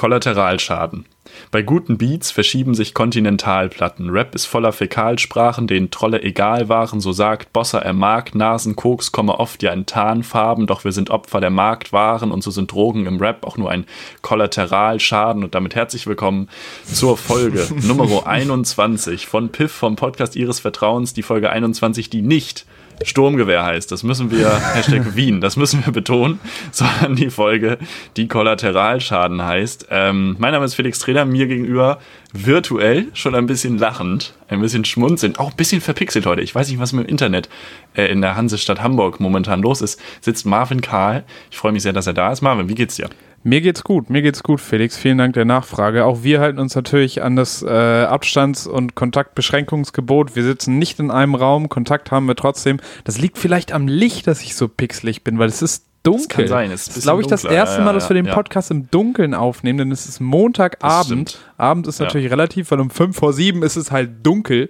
Kollateralschaden. Bei guten Beats verschieben sich Kontinentalplatten. Rap ist voller Fäkalsprachen, denen Trolle egal waren, so sagt Bosser er mag. Nasen, Koks komme oft ja in Tarnfarben, doch wir sind Opfer der Marktwaren und so sind Drogen im Rap auch nur ein Kollateralschaden. Und damit herzlich willkommen zur Folge Nummer 21 von Piff vom Podcast Ihres Vertrauens, die Folge 21, die nicht Sturmgewehr heißt. Das müssen wir, Hashtag Wien, das müssen wir betonen, sondern die Folge, die Kollateralschaden heißt. Ähm, mein Name ist Felix Treder, mir gegenüber virtuell schon ein bisschen lachend, ein bisschen schmunzelnd, auch ein bisschen verpixelt heute. Ich weiß nicht, was mit dem Internet äh, in der Hansestadt Hamburg momentan los ist. Sitzt Marvin Karl. Ich freue mich sehr, dass er da ist. Marvin, wie geht's dir? Mir geht's gut, mir geht's gut, Felix. Vielen Dank der Nachfrage. Auch wir halten uns natürlich an das äh, Abstands- und Kontaktbeschränkungsgebot. Wir sitzen nicht in einem Raum, Kontakt haben wir trotzdem. Das liegt vielleicht am Licht, dass ich so pixelig bin, weil es ist dunkel. Das kann sein. Es ist, ist glaube ich, das erste ja, Mal, dass wir den Podcast ja. im Dunkeln aufnehmen, denn es ist Montagabend. Abend ist natürlich ja. relativ, weil um fünf vor sieben ist es halt dunkel.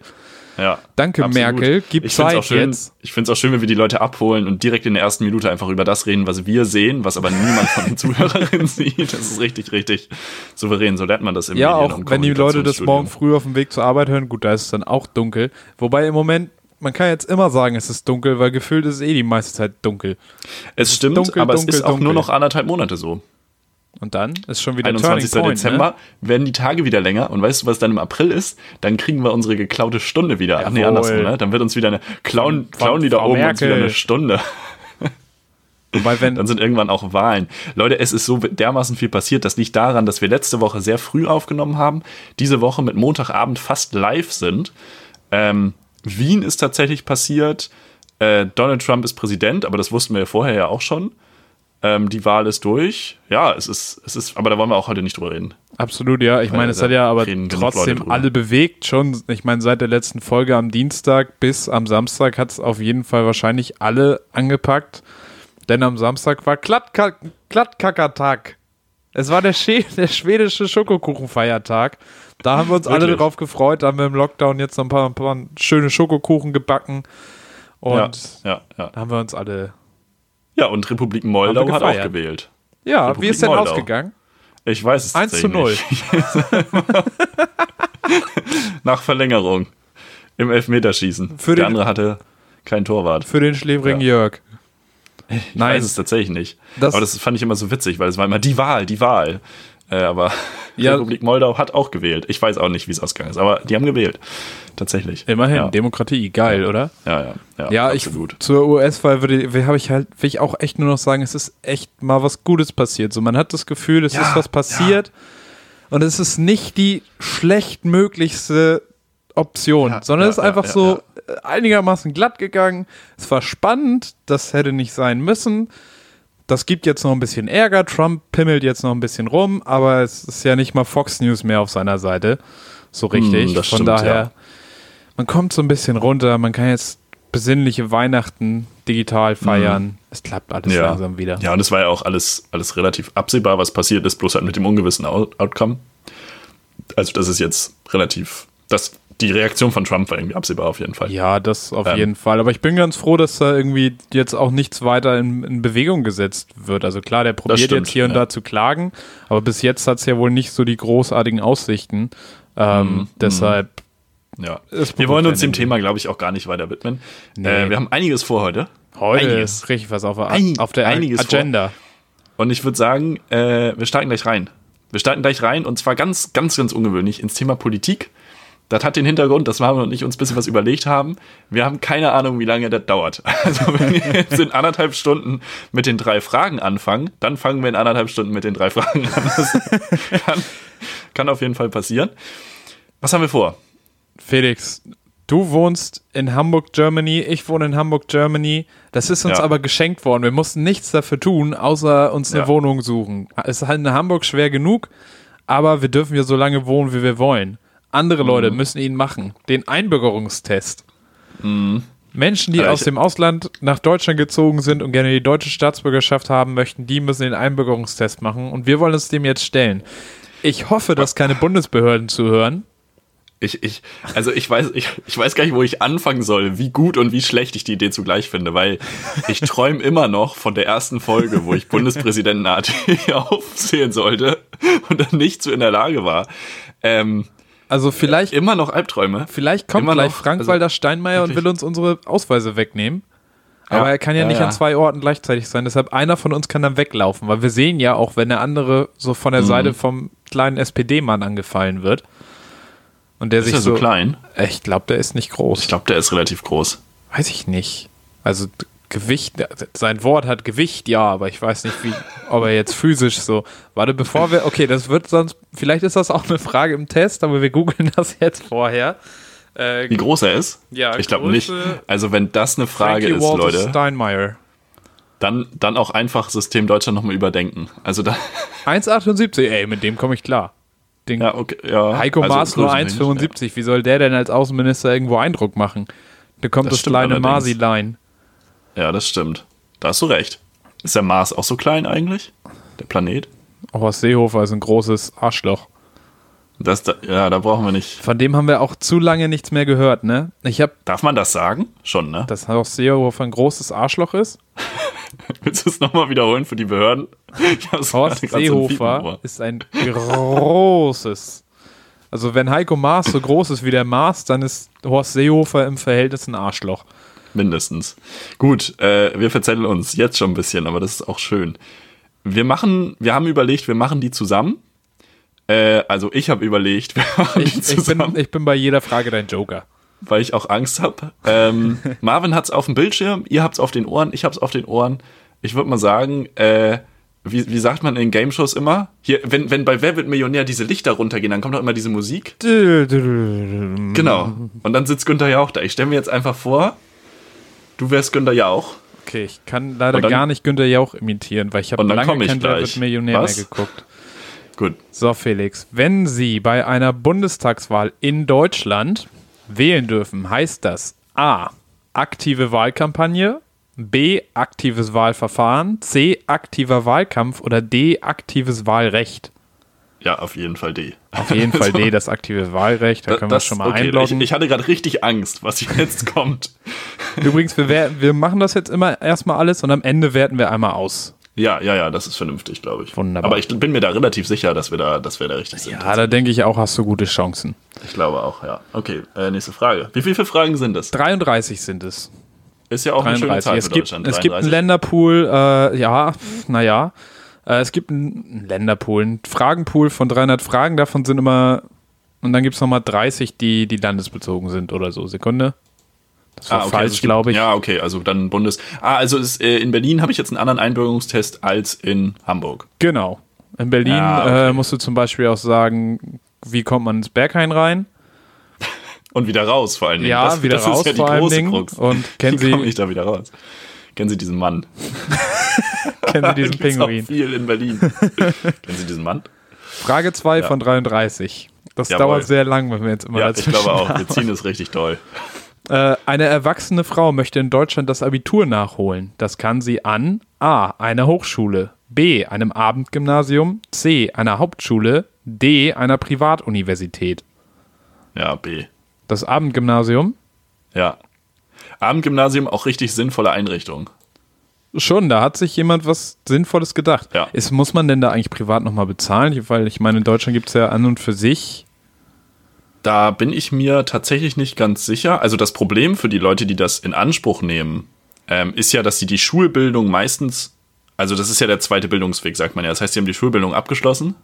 Ja, Danke, absolut. Merkel. Gib ich Zeit schön, jetzt. Ich finde es auch schön, wenn wir die Leute abholen und direkt in der ersten Minute einfach über das reden, was wir sehen, was aber niemand von den Zuhörerinnen sieht. Das ist richtig, richtig souverän. So lernt man das im Ja, auch wenn die Leute das morgen früh auf dem Weg zur Arbeit hören, gut, da ist es dann auch dunkel. Wobei im Moment man kann jetzt immer sagen, es ist dunkel, weil gefühlt ist es eh die meiste Zeit dunkel. Es, stimmt, dunkel, aber dunkel, es ist auch dunkel. nur noch anderthalb Monate so. Und dann ist schon wieder 21. Point, Dezember, ne? werden die Tage wieder länger. Und weißt du, was dann im April ist? Dann kriegen wir unsere geklaute Stunde wieder. Ach nee, andersrum, ne? Dann wird uns wieder eine, klauen, von, klauen die da oben Merkel. uns wieder eine Stunde. Wobei, wenn dann sind irgendwann auch Wahlen. Leute, es ist so dermaßen viel passiert. Das liegt daran, dass wir letzte Woche sehr früh aufgenommen haben, diese Woche mit Montagabend fast live sind. Ähm, Wien ist tatsächlich passiert. Äh, Donald Trump ist Präsident, aber das wussten wir ja vorher ja auch schon. Ähm, die Wahl ist durch. Ja, es ist, es ist, aber da wollen wir auch heute nicht drüber reden. Absolut, ja. Ich meine, es hat ja aber trotzdem alle bewegt schon. Ich meine, seit der letzten Folge am Dienstag bis am Samstag hat es auf jeden Fall wahrscheinlich alle angepackt. Denn am Samstag war Glattkackertag. Es war der, der schwedische Schokokuchenfeiertag. Da haben wir uns alle drauf gefreut. Da haben wir im Lockdown jetzt noch ein paar, ein paar schöne Schokokuchen gebacken. Und ja, ja, ja. da haben wir uns alle ja, und Republik Moldau hat auch gewählt. Ja, Republik wie ist denn Moldau. ausgegangen? Ich weiß es 1 zu 0. Nach Verlängerung im Elfmeterschießen. Für Der andere hatte kein Torwart. Für den schläfrigen ja. Jörg. Ich Nein. weiß es tatsächlich nicht. Das aber das fand ich immer so witzig, weil es war immer die Wahl, die Wahl. Äh, aber ja. Republik Moldau hat auch gewählt. Ich weiß auch nicht, wie es ausgegangen ist, aber die haben gewählt. Tatsächlich. Immerhin, ja. Demokratie, geil, oder? Ja, ja. Ja, ja ich, zur US-Wahl würde habe ich halt, will ich auch echt nur noch sagen, es ist echt mal was Gutes passiert. So, man hat das Gefühl, es ja, ist was passiert und es ist nicht die schlechtmöglichste Option, sondern es ist einfach so einigermaßen glatt gegangen. Es war spannend, das hätte nicht sein müssen. Das gibt jetzt noch ein bisschen Ärger. Trump pimmelt jetzt noch ein bisschen rum, aber es ist ja nicht mal Fox News mehr auf seiner Seite. So richtig. Mm, Von stimmt, daher, ja. man kommt so ein bisschen runter. Man kann jetzt besinnliche Weihnachten digital feiern. Mm. Es klappt alles ja. langsam wieder. Ja, und es war ja auch alles, alles relativ absehbar, was passiert ist, bloß halt mit dem ungewissen Outcome. Also, das ist jetzt relativ. Das die Reaktion von Trump war irgendwie absehbar auf jeden Fall. Ja, das auf ähm, jeden Fall. Aber ich bin ganz froh, dass da irgendwie jetzt auch nichts weiter in, in Bewegung gesetzt wird. Also klar, der probiert stimmt, jetzt hier und da zu klagen, aber bis jetzt hat es ja wohl nicht so die großartigen Aussichten. Ähm, mm, deshalb. Ja. Wir wollen uns dem Thema, glaube ich, auch gar nicht weiter widmen. Nee. Äh, wir haben einiges vor heute. Heute einiges. richtig was auf, Ein, auf der Agenda. Vor. Und ich würde sagen, äh, wir starten gleich rein. Wir starten gleich rein und zwar ganz, ganz, ganz ungewöhnlich ins Thema Politik. Das hat den Hintergrund, dass Marvin und ich uns ein bisschen was überlegt haben. Wir haben keine Ahnung, wie lange das dauert. Also wenn wir jetzt in anderthalb Stunden mit den drei Fragen anfangen, dann fangen wir in anderthalb Stunden mit den drei Fragen an. Das kann, kann auf jeden Fall passieren. Was haben wir vor? Felix, du wohnst in Hamburg, Germany, ich wohne in Hamburg, Germany. Das ist uns ja. aber geschenkt worden. Wir mussten nichts dafür tun, außer uns eine ja. Wohnung suchen. Es ist halt in Hamburg schwer genug, aber wir dürfen ja so lange wohnen, wie wir wollen. Andere Leute mhm. müssen ihn machen. Den Einbürgerungstest. Mhm. Menschen, die aus dem Ausland nach Deutschland gezogen sind und gerne die deutsche Staatsbürgerschaft haben möchten, die müssen den Einbürgerungstest machen. Und wir wollen uns dem jetzt stellen. Ich hoffe, dass keine Bundesbehörden zuhören. Ich, ich, also ich weiß, ich, ich weiß gar nicht, wo ich anfangen soll, wie gut und wie schlecht ich die Idee zugleich finde, weil ich träume immer noch von der ersten Folge, wo ich Bundespräsidenten AT aufzählen sollte und dann nicht so in der Lage war. Ähm, also vielleicht immer noch Albträume. Vielleicht kommt Immer gleich Frank-Walter also Steinmeier und wirklich. will uns unsere Ausweise wegnehmen. Aber Ja, er kann ja, ja, nicht ja. an zwei Orten gleichzeitig sein. Deshalb einer von uns kann dann weglaufen, weil wir sehen ja auch, wenn der andere so von Mhm. der Seite vom kleinen SPD-Mann angefallen wird. Und der Ist sich er so klein? Äh, Ich glaube, der ist nicht groß. Ich glaube, der ist relativ groß. Weiß ich nicht. Also Gewicht, sein Wort hat Gewicht, ja, aber ich weiß nicht, wie, ob er jetzt physisch so. Warte, bevor wir, okay, das wird sonst, vielleicht ist das auch eine Frage im Test, aber wir googeln das jetzt vorher. Äh, Wie groß er ist? Ja, Ich glaube nicht. Also wenn das eine Frage Frankie ist, Walter Leute, Steinmeier. dann, dann auch einfach System Deutschland nochmal überdenken. Also da, 1,78, ey, mit dem komme ich klar. Den ja, okay, ja. Heiko also Maas nur größentechnisch, 1,75. Wie soll der denn als Außenminister irgendwo Eindruck machen? Da kommt Das das, kleine. Masi-Line. Ja. das stimmt. Da hast du recht. Ist der Mars auch so klein eigentlich? Der Planet? Horst Seehofer ist ein großes Arschloch. Das, da, ja, da brauchen wir nicht. Von dem haben wir auch zu lange nichts mehr gehört, ne? Ich habe, Darf man das sagen? Schon, ne? dass Horst Seehofer ein großes Arschloch ist. Willst du es nochmal wiederholen für die Behörden? Horst so Seehofer Ohr. ist ein großes. Also wenn Heiko Maas so groß ist wie der Maas, dann ist Horst Seehofer im Verhältnis ein Arschloch. Mindestens. Gut, äh, wir verzetteln uns jetzt schon ein bisschen, aber das ist auch schön. Wir machen, wir haben überlegt, wir machen die zusammen. Äh, also ich habe überlegt, wir machen Ich, die ich, zusammen, bin, ich bin bei jeder Frage dein Joker. weil ich auch Angst habe. Ähm, Marvin hat's auf dem Bildschirm, ihr habt's auf den Ohren, ich hab's auf den Ohren. Ich würde mal sagen, äh, wie, wie sagt man in Game-Shows immer? Hier, wenn, wenn bei Wer wird Millionär diese Lichter runtergehen, dann kommt doch immer diese Musik. Genau. Und dann sitzt Günther Jauch da. Ich stelle mir jetzt einfach vor, du wärst Günther Jauch. Okay, ich kann leider dann- gar nicht Günther Jauch imitieren, weil ich habe lange kein Wer wird Millionär Was? mehr geguckt. Gut. So, Felix, wenn Sie bei einer Bundestagswahl in Deutschland wählen dürfen, heißt das A. Aktive Wahlkampagne, B. Aktives Wahlverfahren, C. Aktiver Wahlkampf oder D. Aktives Wahlrecht. Ja, auf jeden Fall D. Auf jeden Fall D, das aktive Wahlrecht, da können wir das- schon mal okay, einloggen. Ich, ich hatte gerade richtig Angst, was jetzt kommt. Übrigens, wir, wir machen das jetzt immer erstmal alles und am Ende werten wir einmal aus. Ja, ja, ja, das ist vernünftig, glaube ich. Wunderbar. Aber ich bin mir da relativ sicher, dass wir da, dass wir da richtig sind. Ja, da denke ich auch, hast du gute Chancen. Ich glaube auch, ja. Okay, äh, nächste Frage. Wie viele Fragen sind es? 33 sind es. Ist ja auch eine schöne 33. Zahl Es für gibt, Deutschland. es gibt einen 33. Länderpool, äh, ja, naja. Äh, es gibt einen Länderpool, einen Fragenpool von 300 Fragen, davon sind immer, und dann gibt es nochmal 30, die, die landesbezogen sind oder so. Sekunde. Das war Ah, okay, falsch, also glaube ich. Ja, okay, also dann Bundes. Ah, also ist, äh, in Berlin habe ich jetzt einen anderen Einbürgerungstest als in Hamburg. Genau. In Berlin Ah, okay. äh, musst du zum Beispiel auch sagen, wie kommt man ins Berghain rein? Und wieder raus, vor allen Dingen. Ja, das, wieder das raus ist ja die vor allen große Dingen. Krux. Und kennen Wie komme Sie, ich da wieder raus? Kennen Sie diesen Mann? kennen Sie diesen Pinguin? viel in Berlin. Kennen Sie diesen Mann? Frage 2 Ja. von 33. Das Jawohl. dauert sehr lang, wenn wir jetzt immer Ja, ich glaube auch. Wir ziehen es richtig doll. Äh, eine erwachsene Frau möchte in Deutschland das Abitur nachholen. Das kann sie an A. einer Hochschule, B. einem Abendgymnasium, C. einer Hauptschule, D. einer Privatuniversität. Ja, B. Das Abendgymnasium? Ja. Abendgymnasium auch richtig sinnvolle Einrichtung. Schon, da hat sich jemand was Sinnvolles gedacht. Ja. Ist, muss man denn da eigentlich privat nochmal bezahlen? Weil ich meine, in Deutschland gibt es ja an und für sich. Da bin ich mir tatsächlich nicht ganz sicher. Also das Problem für die Leute, die das in Anspruch nehmen, ähm, ist ja, dass sie die Schulbildung meistens, also das ist ja der zweite Bildungsweg, sagt man ja. Das heißt, sie haben die Schulbildung abgeschlossen,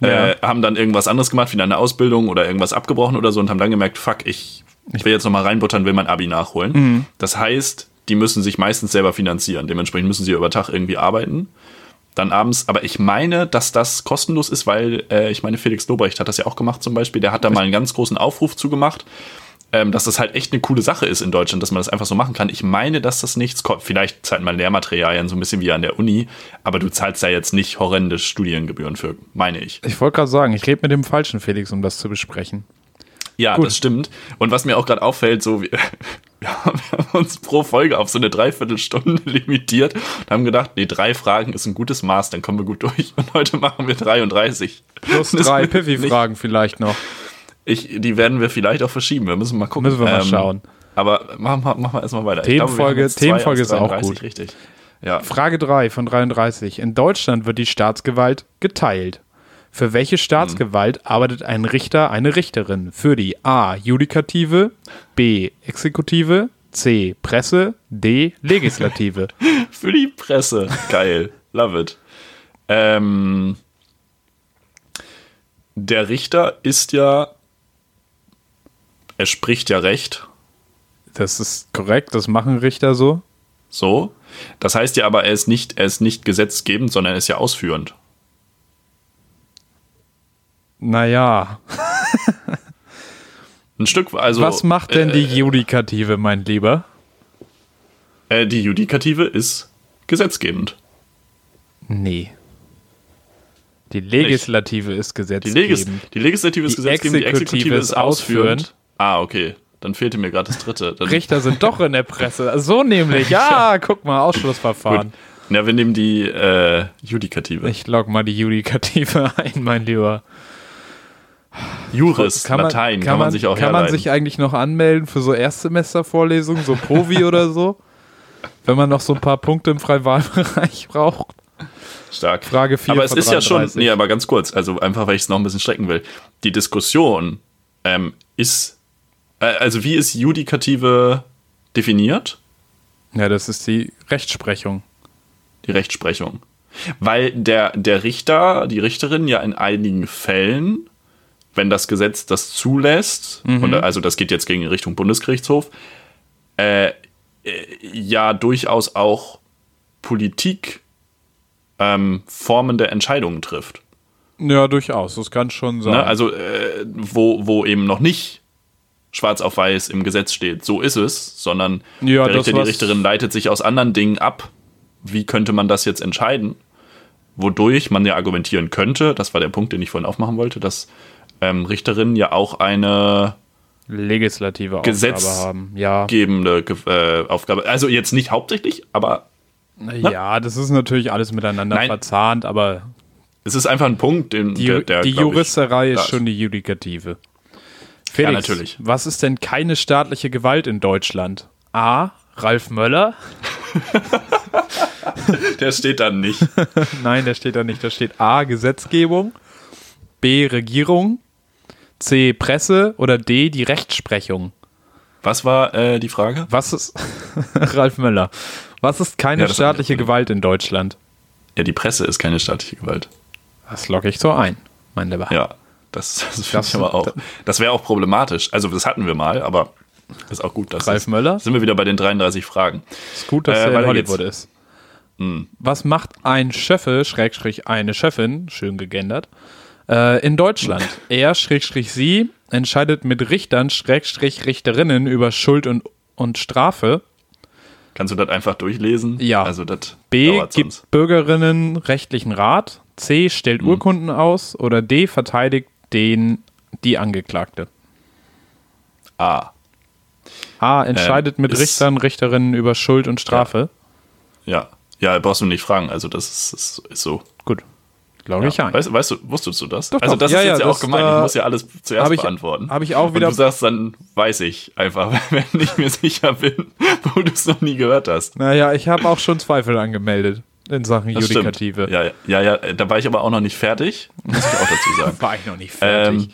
Ja. äh, haben dann irgendwas anderes gemacht, wie eine Ausbildung oder irgendwas abgebrochen oder so und haben dann gemerkt, fuck, ich, ich will jetzt nochmal reinbuttern, will mein Abi nachholen. Mhm. Das heißt, die müssen sich meistens selber finanzieren. Dementsprechend müssen sie über Tag irgendwie arbeiten. Dann abends, aber ich meine, dass das kostenlos ist, weil äh, ich meine, Felix Lobrecht hat das ja auch gemacht zum Beispiel. Der hat da mal einen ganz großen Aufruf zugemacht, ähm, dass das halt echt eine coole Sache ist in Deutschland, dass man das einfach so machen kann. Ich meine, dass das nichts kostet. Vielleicht zahlt man Lehrmaterialien so ein bisschen wie an der Uni, aber du zahlst da jetzt nicht horrende Studiengebühren für, meine ich. Ich wollte gerade sagen, ich rede mit dem falschen Felix, um das zu besprechen. Ja, Gut. das stimmt. Und was mir auch gerade auffällt, so wir, wir haben wir uns pro Folge auf so eine Dreiviertelstunde limitiert und haben gedacht, nee, drei Fragen ist ein gutes Maß, dann kommen wir gut durch. Und heute machen wir 33. Plus drei Piffy-Fragen vielleicht noch. Ich, die werden wir vielleicht auch verschieben. Wir müssen mal gucken. Müssen wir mal Ähm, schauen. Aber machen wir mach mal erstmal weiter. Themenfolge- wir zwei Themenfolge ist auch 33, gut. Richtig. Ja. Frage 3 von 33. In Deutschland wird die Staatsgewalt geteilt. Für welche Staatsgewalt arbeitet ein Richter, eine Richterin? Für die A. Judikative, B. Exekutive, C. Presse, D. Legislative. Für die Presse. Geil. Love it. Ähm, der Richter ist ja. Er spricht ja Recht. Das ist korrekt, das machen Richter so. So. Das heißt ja aber, er ist nicht, er ist nicht gesetzgebend, sondern er ist ja ausführend. Naja, Ein Stück, also. was macht denn die äh, Judikative, mein Lieber? äh, die Judikative ist gesetzgebend. Nee. Die Legislative ist Die, gesetzgebend. Legis die Legislative ist Die gesetzgebend, die Exekutive Exekutive ist ist ausführend. ausführend. Ah, okay. Dann fehlte mir gerade das dritte. Dann, Richter sind doch in der Presse. So nämlich. Ja, guck mal, Ausschlussverfahren. Gut. Ja, wir nehmen die äh, Judikative. Ich log mal die Judikative ein, mein Lieber. Juris, Latein, kann, man, sich auch Kann man herleiten. sich eigentlich noch anmelden für so Erstsemestervorlesungen, so Provi oder so? Wenn man noch so ein paar Punkte im Freiwahlbereich braucht. Stark. Frage 4 aber es ist ja schon, 33. nee, aber ganz kurz, also einfach, weil ich es noch ein bisschen strecken will. Die Diskussion ähm, ist, äh, also wie ist Judikative definiert? Ja, das ist die Rechtsprechung. Die Rechtsprechung. Weil der, der Richter, die Richterin ja in einigen Fällen, wenn das Gesetz das zulässt, und also das geht jetzt gegen Richtung Bundesgerichtshof, äh, äh, ja durchaus auch Politik ähm, formende Entscheidungen trifft. Ja, durchaus. Das kann schon sein. Ne? Also, äh, wo, wo eben noch nicht schwarz auf weiß im Gesetz steht, so ist es, sondern Ja, der Richter, die Richterin leitet sich aus anderen Dingen ab. Wie könnte man das jetzt entscheiden? Wodurch man ja argumentieren könnte, das war der Punkt, den ich vorhin aufmachen wollte, dass ähm, Richterinnen ja auch eine Legislative Gesetz- Aufgabe haben. Ja. gebende Ge äh, Aufgabe, also jetzt nicht hauptsächlich, aber ja, das ist natürlich alles miteinander Nein. verzahnt, aber es ist einfach ein Punkt, den die, der, der die ich, Juristerei da ist schon die Judikative. Felix, Ja, natürlich. was ist denn keine staatliche Gewalt in Deutschland? A. Ralf Möller? der steht dann nicht. Nein, der steht da nicht. Da steht A. Gesetzgebung, B. Regierung, C. Presse oder D. Die Rechtsprechung. Was war äh, die Frage? Was ist Ralf Möller? Was ist keine Ja, staatliche auch Gewalt in Deutschland? Ja, die Presse ist keine staatliche Gewalt. Das logge ich so ein, mein Lieber. Ja, das, das finde ich aber auch. Das wäre auch problematisch. Also, das hatten wir mal, aber ist auch gut. Dass Ralf es- Möller? Sind wir wieder bei den 33 Fragen. Ist gut, dass Äh, er in Hollywood ist. Was macht ein Schöffe, Schrägstrich eine Chefin, schön gegendert, äh, in Deutschland? er, Schrägstrich sie, entscheidet mit Richtern, Schrägstrich Richterinnen über Schuld und, und Strafe. Kannst du das einfach durchlesen? Ja. Also, das B, gibt sonst. Bürgerinnen rechtlichen Rat. C, stellt Mhm. Urkunden aus. Oder D, verteidigt den, die Angeklagte. A. A, entscheidet Ähm, mit Richtern, Richterinnen über Schuld und Strafe. Ja. Ja, brauchst du nicht fragen. Also, das ist, ist, ist so. Gut, logge ich Ja. Weißt, weißt du, wusstest du das? Doch, also, doch. das Ja, ist ja, jetzt ja auch gemein. äh, ich muss ja alles zuerst hab ich- beantworten. hab ich auch wieder- Und du sagst, dann weiß ich einfach, wenn ich mir sicher bin, wo du es noch nie gehört hast. Naja, ich habe auch schon Zweifel angemeldet in Sachen Das Judikative. Ja, ja, ja, ja, da war ich aber auch noch nicht fertig, muss ich auch dazu sagen. War ich noch nicht fertig. Ähm,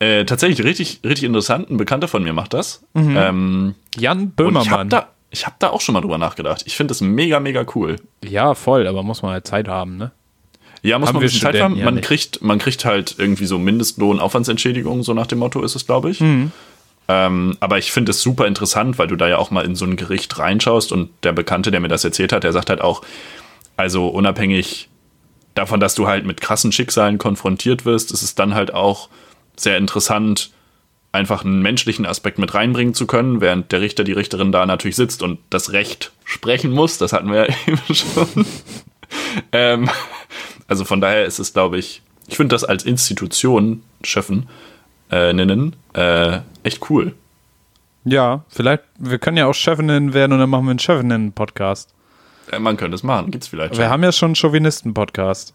äh, tatsächlich richtig, richtig interessant. Ein Bekannter von mir macht das. Ähm, Jan und ich habe Böhmermann. da, ich hab da auch schon mal drüber nachgedacht. Ich finde das mega, mega cool. ja, voll, aber muss man halt Zeit haben, ne? Ja, muss Haben man ein bisschen Zeit haben. ja Man, nicht. kriegt, man kriegt halt irgendwie so Mindestlohn, Aufwandsentschädigung, so nach dem Motto ist es, glaube ich. Mhm. Ähm, aber ich finde es super interessant, weil du da ja auch mal in so ein Gericht reinschaust und der Bekannte, der mir das erzählt hat, der sagt halt auch, also unabhängig davon, dass du halt mit krassen Schicksalen konfrontiert wirst, ist es dann halt auch sehr interessant, einfach einen menschlichen Aspekt mit reinbringen zu können, während der Richter, die Richterin da natürlich sitzt und das Recht sprechen muss. Das hatten wir ja eben schon. ähm, also von daher ist es, glaube ich, ich finde das als Institution, Schöffen, äh, nennen, äh, echt cool. Ja, vielleicht, wir können ja auch Chefinnen werden und dann machen wir einen Chefinnen-Podcast. Äh, man könnte es machen, gibt's vielleicht Wir schon. haben ja schon einen Chauvinisten-Podcast.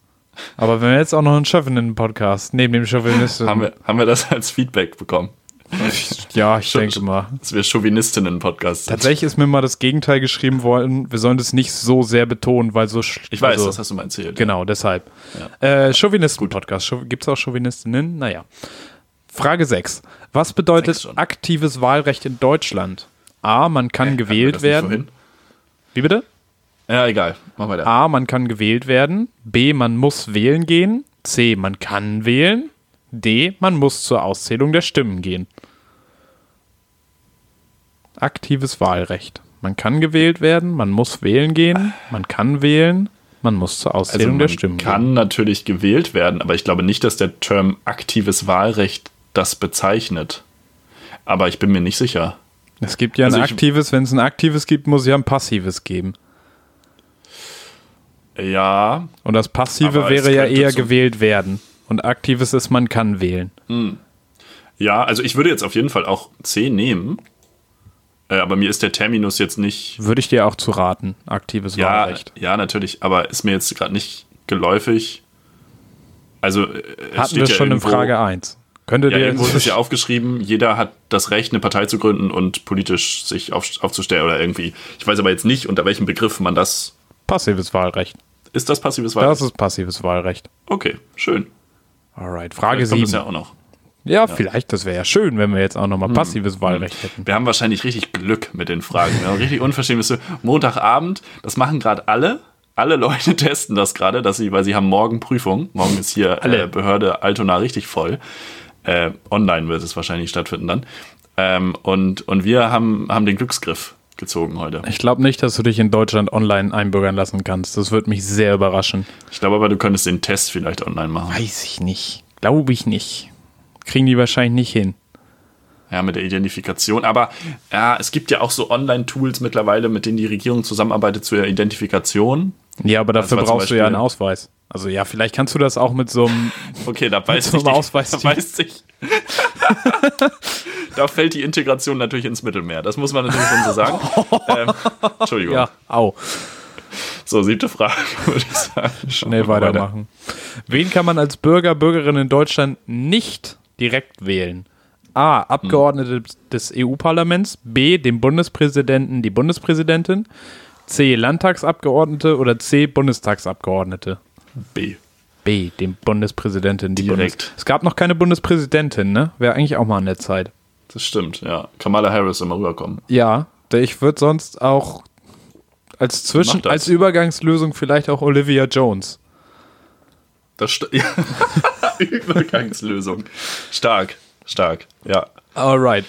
Aber wenn wir jetzt auch noch einen Chauvinisten-Podcast neben dem Chauvinisten. Haben wir, haben wir das als Feedback bekommen? Ja, ich denke mal. Dass wir Chauvinistinnen-Podcast. Tatsächlich ist mir mal das Gegenteil geschrieben worden. Wir sollen das nicht so sehr betonen, weil so. Ich weiß, also, das hast du mal erzählt. Genau, deshalb. Äh, Chauvinisten-Podcast. Gibt es auch Chauvinistinnen? Naja. Frage 6. Was bedeutet aktives Wahlrecht in Deutschland? A. Man kann wir gewählt das werden. Wie bitte? Ja, egal. Mach weiter. A. Man kann gewählt werden. B. Man muss wählen gehen. C. Man kann wählen. D. Man muss zur Auszählung der Stimmen gehen. Aktives Wahlrecht. Man kann gewählt werden, man muss wählen gehen, man kann wählen, man muss zur Also Auszählung man der Stimmen gehen. kann natürlich gewählt werden, aber ich glaube nicht, dass der Term aktives Wahlrecht das bezeichnet. Aber ich bin mir nicht sicher. Es gibt ja Also ein aktives, wenn es ein aktives gibt, muss es ja ein passives geben. Ja, Und das passive wäre ja eher gewählt werden. Und aktives ist, man kann wählen. ja, also ich würde jetzt auf jeden Fall auch C nehmen. Äh, aber mir ist der Terminus jetzt nicht. Würde ich dir auch zu raten, aktives Ja, Wahlrecht. ja, natürlich, aber ist mir jetzt gerade nicht geläufig. Also, äh, es Hatten wir ja schon in irgendwo- Frage 1. Könntet Ja, ihr irgendwo ist es ja aufgeschrieben, jeder hat das Recht, eine Partei zu gründen und politisch sich auf, aufzustellen oder irgendwie. Ich weiß aber jetzt nicht, unter welchem Begriff man das. passives Wahlrecht. Ist das passives Wahlrecht? Das ist passives Wahlrecht. okay, schön. Alright, Frage Vielleicht kommt 7. es ja auch noch. Ja, vielleicht, das wäre ja schön, wenn wir jetzt auch nochmal Hm. passives Wahlrecht hätten. Wir haben wahrscheinlich richtig Glück mit den Fragen. Wir haben richtig unverschämt. Montagabend, das machen gerade alle. Alle Leute testen das gerade, dass sie, weil sie haben morgen Prüfung. Morgen ist hier Alle. äh, Behörde Altona richtig voll. Äh, online wird es wahrscheinlich stattfinden dann. Ähm, und, und wir haben, haben den Glücksgriff gezogen heute. Ich glaube nicht, dass du dich in Deutschland online einbürgern lassen kannst. Das würde mich sehr überraschen. Ich glaube aber, du könntest den Test vielleicht online machen. Weiß ich nicht. Glaube ich nicht. Kriegen die wahrscheinlich nicht hin. Ja, mit der Identifikation. Aber ja, es gibt ja auch so Online-Tools mittlerweile, mit denen die Regierung zusammenarbeitet zur Identifikation. Ja, aber dafür zum brauchst du ja einen Ausweis. Also ja, vielleicht kannst du das auch mit so einem. Okay, da weiß so Ausweis da die- weiß ich. da fällt die Integration natürlich ins Mittelmeer. Das muss man natürlich schon so sagen. ähm, Entschuldigung. Ja, au. So, siebte Frage, würde ich sagen. Schnell weitermachen. Wen kann man als Bürger, Bürgerin in Deutschland nicht direkt wählen? A. Abgeordnete des EU-Parlaments. B. Den Bundespräsidenten, die Bundespräsidentin. C. Landtagsabgeordnete oder C. Bundestagsabgeordnete. B. B. Den Bundespräsidentin, die Direkt. Bundes Es gab noch keine Bundespräsidentin, ne? Wäre eigentlich auch mal an der Zeit. Das stimmt, ja. Kamala Harris immer rüberkommen. Ja, ich würde sonst auch als Zwischen, als Übergangslösung vielleicht auch Olivia Jones. Das ja. Übergangslösung. Stark, stark, ja. Alright.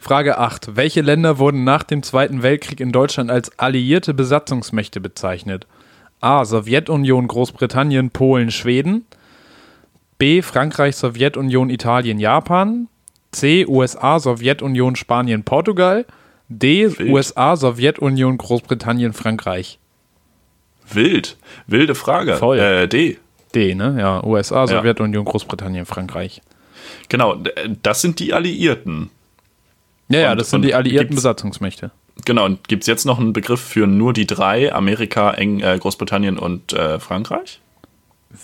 Frage 8. Welche Länder wurden nach dem Zweiten Weltkrieg in Deutschland als alliierte Besatzungsmächte bezeichnet? A. Sowjetunion, Großbritannien, Polen, Schweden. B. Frankreich, Sowjetunion, Italien, Japan. C. USA, Sowjetunion, Spanien, Portugal. D. Wild. USA, Sowjetunion, Großbritannien, Frankreich. Wild. Wilde Frage. Voll. Äh, D. D, ne? Ja, USA, Sowjetunion, Großbritannien, Frankreich. Genau, d- das sind die Alliierten. Ja, ja, Und- das sind die alliierten Besatzungsmächte. Genau, und gibt es jetzt noch einen Begriff für nur die drei, Amerika, Eng, äh, Großbritannien und äh, Frankreich?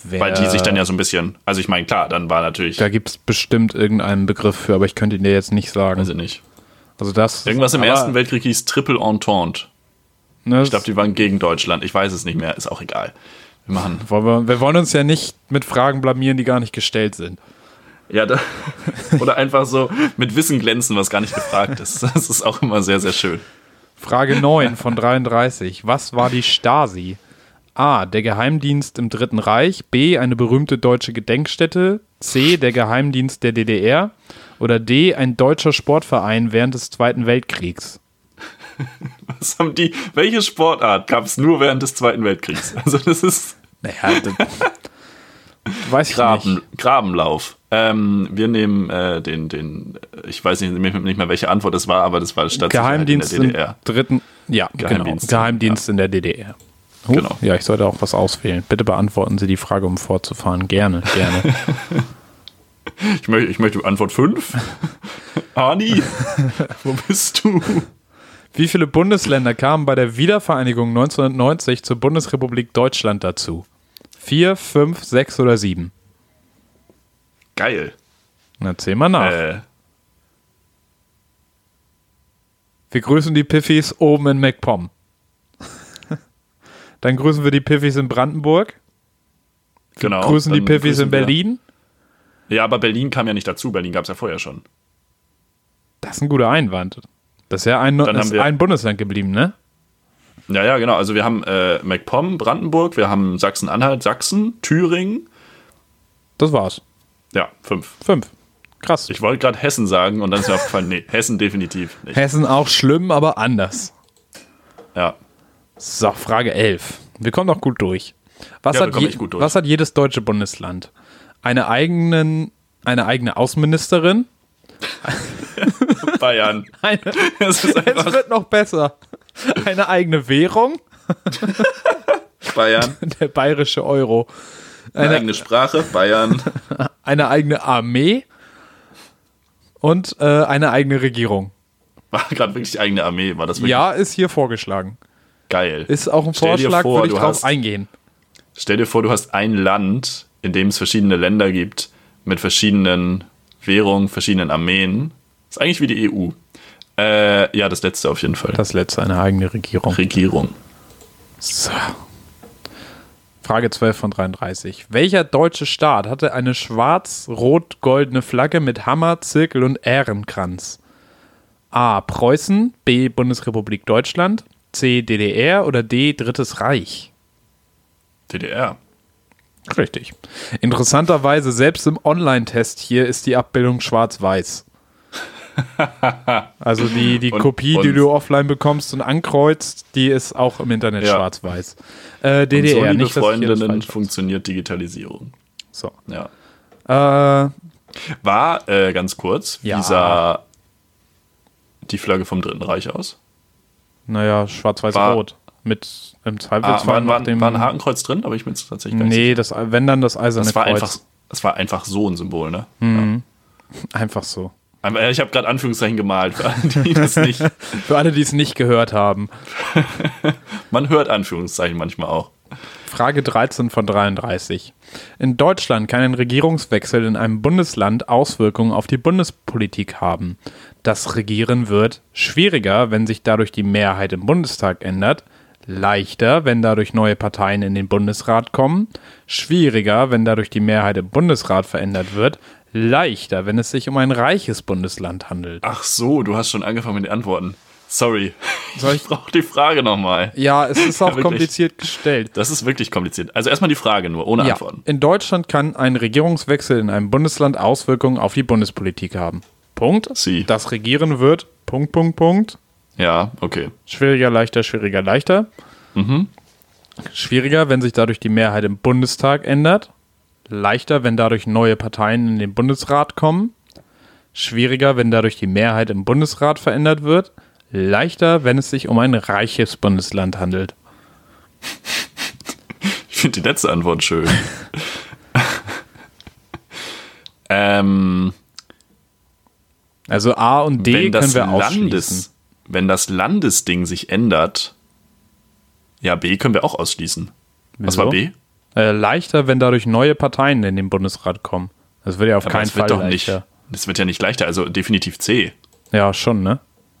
Weil die sich dann ja so ein bisschen, also ich meine, klar, dann war natürlich, Da gibt es bestimmt irgendeinen Begriff für, aber ich könnte ihn dir jetzt nicht sagen. ich nicht. Also das. Irgendwas im Ersten Weltkrieg hieß Triple Entente. Ne, Ich glaube, die waren gegen Deutschland. Ich weiß es nicht mehr, ist auch egal. Wir machen. wollen wir, wir wollen uns ja nicht mit Fragen blamieren, die gar nicht gestellt sind. Ja, da, oder einfach so mit Wissen glänzen, was gar nicht gefragt ist. Das ist auch immer sehr, sehr schön. Frage 9 von 33. Was war die Stasi? A. Der Geheimdienst im Dritten Reich. B. Eine berühmte deutsche Gedenkstätte. C. Der Geheimdienst der DDR. Oder D. Ein deutscher Sportverein während des Zweiten Weltkriegs. Was haben die, welche Sportart gab es nur während des Zweiten Weltkriegs? Also das ist Naja, das, weiß ich Graben, nicht. Grabenlauf. Ähm, wir nehmen äh, den, den, ich weiß nicht, nicht mehr, welche Antwort es war, aber das war Staatssicherheit Geheimdienst in der DDR. dritten, ja, Geheimdienst. genau. Geheimdienst in der DDR. Huch, Genau. Ja, ich sollte auch was auswählen. Bitte beantworten Sie die Frage, um fortzufahren. Gerne, gerne. Ich möchte, ich möchte Antwort 5. Arni, wo bist du? Wie viele Bundesländer kamen bei der Wiedervereinigung 1990 zur Bundesrepublik Deutschland dazu? Vier, fünf, sechs oder sieben? Geil. Na, zähl mal nach. Äh, Wir grüßen die Piffys oben in MacPom. Dann grüßen wir die Piffys in Brandenburg. genau. grüßen die Piffys grüßen in wir- Berlin. Ja, aber Berlin kam ja nicht dazu. Berlin gab es ja vorher schon. Das ist ein guter Einwand. Das ist ja ein, ist wir- ein Bundesland geblieben, ne? Ja, ja, genau. Also wir haben äh, MacPom, Brandenburg, wir haben Sachsen-Anhalt, Sachsen, Thüringen. Das war's. Ja, fünf. Fünf. Krass. Ich wollte gerade Hessen sagen und dann ist mir aufgefallen, nee, Hessen definitiv nicht. Hessen auch schlimm, aber anders. Ja. So, Frage 11. Wir kommen noch gut durch. Was, Ja, hat, je, gut durch. was hat jedes deutsche Bundesland? Eine, eigenen, eine eigene Außenministerin? Bayern. Eine, es wird noch besser. Eine eigene Währung? Bayern. Der bayerische Euro. Eine Eine, eigene Sprache, Bayern. eine eigene Armee? Und äh, eine eigene Regierung. War gerade wirklich die eigene Armee, war das wirklich Ja, ist hier vorgeschlagen. geil. Ist auch ein Stell Vorschlag, vor, würde ich drauf hast- eingehen. Stell dir vor, du hast ein Land, in dem es verschiedene Länder gibt, mit verschiedenen Währungen, verschiedenen Armeen. Ist eigentlich wie die EU. Äh, ja, das letzte auf jeden Fall. Das letzte, eine eigene Regierung. Regierung. So. Frage 12 von 33. Welcher deutsche Staat hatte eine schwarz-rot-goldene Flagge mit Hammer, Zirkel und Ehrenkranz? A. Preußen, B. Bundesrepublik Deutschland, C. DDR oder D. Drittes Reich? DDR. Richtig. Interessanterweise, selbst im Online-Test hier ist die Abbildung schwarz-weiß. Also die, die Und- Kopie, die und- du offline bekommst und ankreuzt, die ist auch im Internet Ja. schwarz-weiß. Äh, Und DDR, so, liebe nicht, Freundinnen, funktioniert Digitalisierung. So. Ja. Äh, War, äh, ganz kurz, Ja. wie sah die Flagge vom Dritten Reich aus? naja, schwarz-weiß-rot. Mit im Ah, Zweifelsfall war, noch war, dem. war ein Hakenkreuz drin, aber ich bin es tatsächlich gar nicht nee, das, wenn dann das eiserne. Das war, Kreuz. einfach, das war einfach so ein Symbol, ne? einfach so. Ich habe gerade Anführungszeichen gemalt, für alle, die das nicht. Für alle, die es nicht gehört haben. Man hört Anführungszeichen manchmal auch. Frage 13 von 33. In Deutschland kann ein Regierungswechsel in einem Bundesland Auswirkungen auf die Bundespolitik haben. Das Regieren wird schwieriger, wenn sich dadurch die Mehrheit im Bundestag ändert, leichter, wenn dadurch neue Parteien in den Bundesrat kommen, schwieriger, wenn dadurch die Mehrheit im Bundesrat verändert wird, leichter, wenn es sich um ein reiches Bundesland handelt. Ach so, du hast schon angefangen mit den Antworten. Sorry. Soll Ich ich- brauche die Frage nochmal. Ja, es ist auch wirklich. kompliziert gestellt. Das ist wirklich kompliziert. Also erstmal die Frage nur, ohne Ja, Antworten. in Deutschland kann ein Regierungswechsel in einem Bundesland Auswirkungen auf die Bundespolitik haben. Punkt. Sie. Das Regieren wird, Punkt, Punkt, Punkt. Ja, okay. Schwieriger, leichter, schwieriger, leichter. Mhm. Schwieriger, wenn sich dadurch die Mehrheit im Bundestag ändert. Leichter, wenn dadurch neue Parteien in den Bundesrat kommen. Schwieriger, wenn dadurch die Mehrheit im Bundesrat verändert wird. Leichter, wenn es sich um ein reiches Bundesland handelt. Ich finde die letzte Antwort schön. ähm, Also A und D wenn das können wir ausschließen. Landes, wenn das Landesding sich ändert, ja, B können wir auch ausschließen. Was Wieso? war B? Äh, leichter, wenn dadurch neue Parteien in den Bundesrat kommen. Das wird ja auf Aber keinen das wird Fall doch nicht. leichter. Das wird ja nicht leichter, also definitiv C. Ja, schon, ne?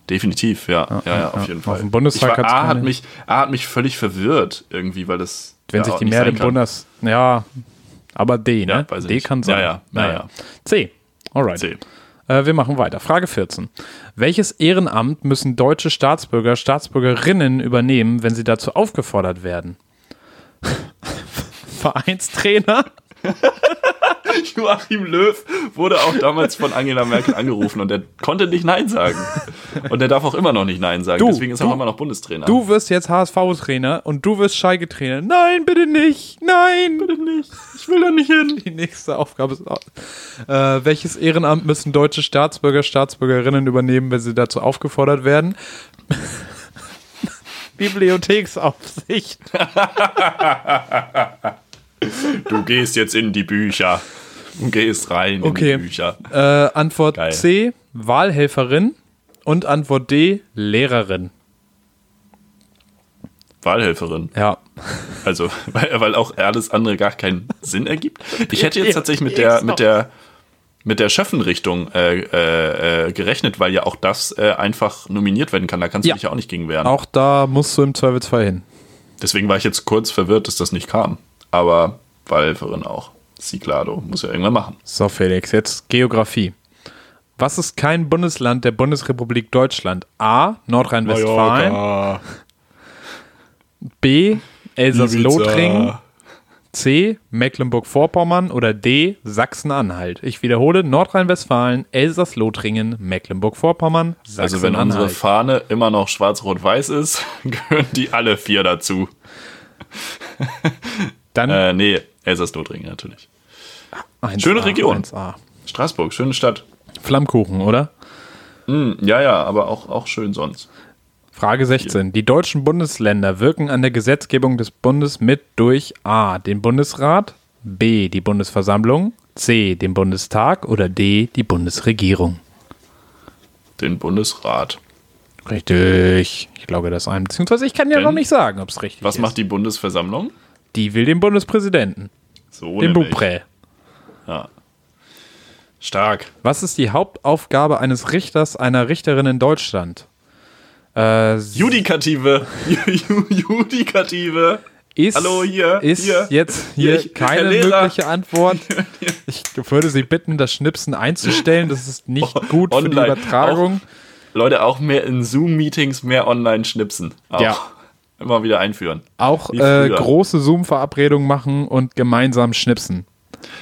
Definitiv, ja. Ja, ja, auf ja. jeden Auf Fall. dem Bundestag war, A, hat mich, A hat mich völlig verwirrt irgendwie, weil das. Wenn ja sich die nicht Mehrheit im. Bundes... Ja, aber D, ne? Ja, D nicht. kann sein. Ja, ja. Ja, Naja. ja. C. Alright. C. Äh, wir machen weiter. Frage 14. Welches Ehrenamt müssen deutsche Staatsbürger, Staatsbürgerinnen übernehmen, wenn sie dazu aufgefordert werden? Vereinstrainer? Joachim Löw wurde auch damals von Angela Merkel angerufen und er konnte nicht Nein sagen. Und er darf auch immer noch nicht Nein sagen. Du, Deswegen ist er auch immer noch Bundestrainer. Du wirst jetzt HSV-Trainer und du wirst Schalke-Trainer. Nein, bitte nicht. Nein, bitte nicht. ich will da nicht hin. Die nächste Aufgabe ist. Äh, welches Ehrenamt müssen deutsche Staatsbürger, Staatsbürgerinnen übernehmen, wenn sie dazu aufgefordert werden? Bibliotheksaufsicht. Du gehst jetzt in die Bücher. Du gehst rein Okay. in die Bücher. Äh, Antwort Geil. C, Wahlhelferin. Und Antwort D, Lehrerin. Wahlhelferin. Ja. Also, weil, weil auch alles andere gar keinen Sinn ergibt. Ich hätte jetzt tatsächlich mit der, mit der, mit der Schöffenrichtung äh, äh, äh, gerechnet, weil ja auch das äh, einfach nominiert werden kann. Da kannst du Ja. dich ja auch nicht gegen wehren. Auch da musst du im Zweifelsfall hin. Deswegen war ich jetzt kurz verwirrt, dass das nicht kam. Aber Wahlhelferin auch. Ciclado muss ja irgendwann machen. So, Felix, jetzt Geografie. Was ist kein Bundesland der Bundesrepublik Deutschland? A. Nordrhein-Westfalen. B. Elsass-Lothringen. C. Mecklenburg-Vorpommern. Oder D. Sachsen-Anhalt. Ich wiederhole: Nordrhein-Westfalen, Elsass-Lothringen, Mecklenburg-Vorpommern, Also wenn unsere Sachsen-Anhalt. Fahne immer noch schwarz-rot-weiß ist, gehören die alle vier dazu. Dann Äh, nee, Elsass-Lothringen natürlich. 1A, schöne Region. 1A. Straßburg, schöne Stadt. Flammkuchen, oder? Hm, ja, ja, aber auch, auch schön sonst. Frage 16. Die deutschen Bundesländer wirken an der Gesetzgebung des Bundes mit durch A. den Bundesrat, B. die Bundesversammlung, C. den Bundestag oder D. die Bundesregierung. Den Bundesrat. Richtig. Ich glaube das ein. Beziehungsweise ich kann ja noch nicht sagen, ob es richtig Was ist. macht die Bundesversammlung? Die will den Bundespräsidenten, So den. Buprä. Ja. Stark. Was ist die Hauptaufgabe eines Richters, einer Richterin in Deutschland? Äh, Judikative. Ju- Judikative. ist, Hallo, hier, Ist hier. jetzt Hier, hier keine mögliche Antwort. Ich würde Sie bitten, das Schnipsen einzustellen. Das ist nicht Oh, gut für die online. Übertragung. Leute, auch mehr in Zoom-Meetings, mehr online schnipsen. Auch. Ja. Immer wieder einführen. Auch äh, große Zoom-Verabredungen machen und gemeinsam schnipsen.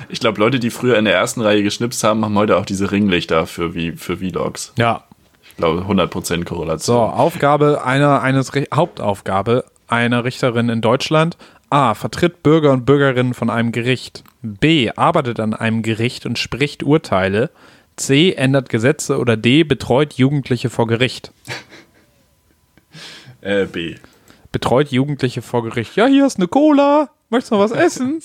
Ich glaube, Leute, die früher in der ersten Reihe geschnipst haben, haben heute auch diese Ringlichter für, wie, für Vlogs. Ja. Ich glaube, 100% Korrelation. So, Aufgabe einer, eines Hauptaufgabe einer Richterin in Deutschland. A. Vertritt Bürger und Bürgerinnen von einem Gericht. B. Arbeitet an einem Gericht und spricht Urteile. C. Ändert Gesetze. Oder D. Betreut Jugendliche vor Gericht. Äh, B. Betreut Jugendliche vor Gericht. Ja, hier ist eine Cola. Möchtest du noch was essen?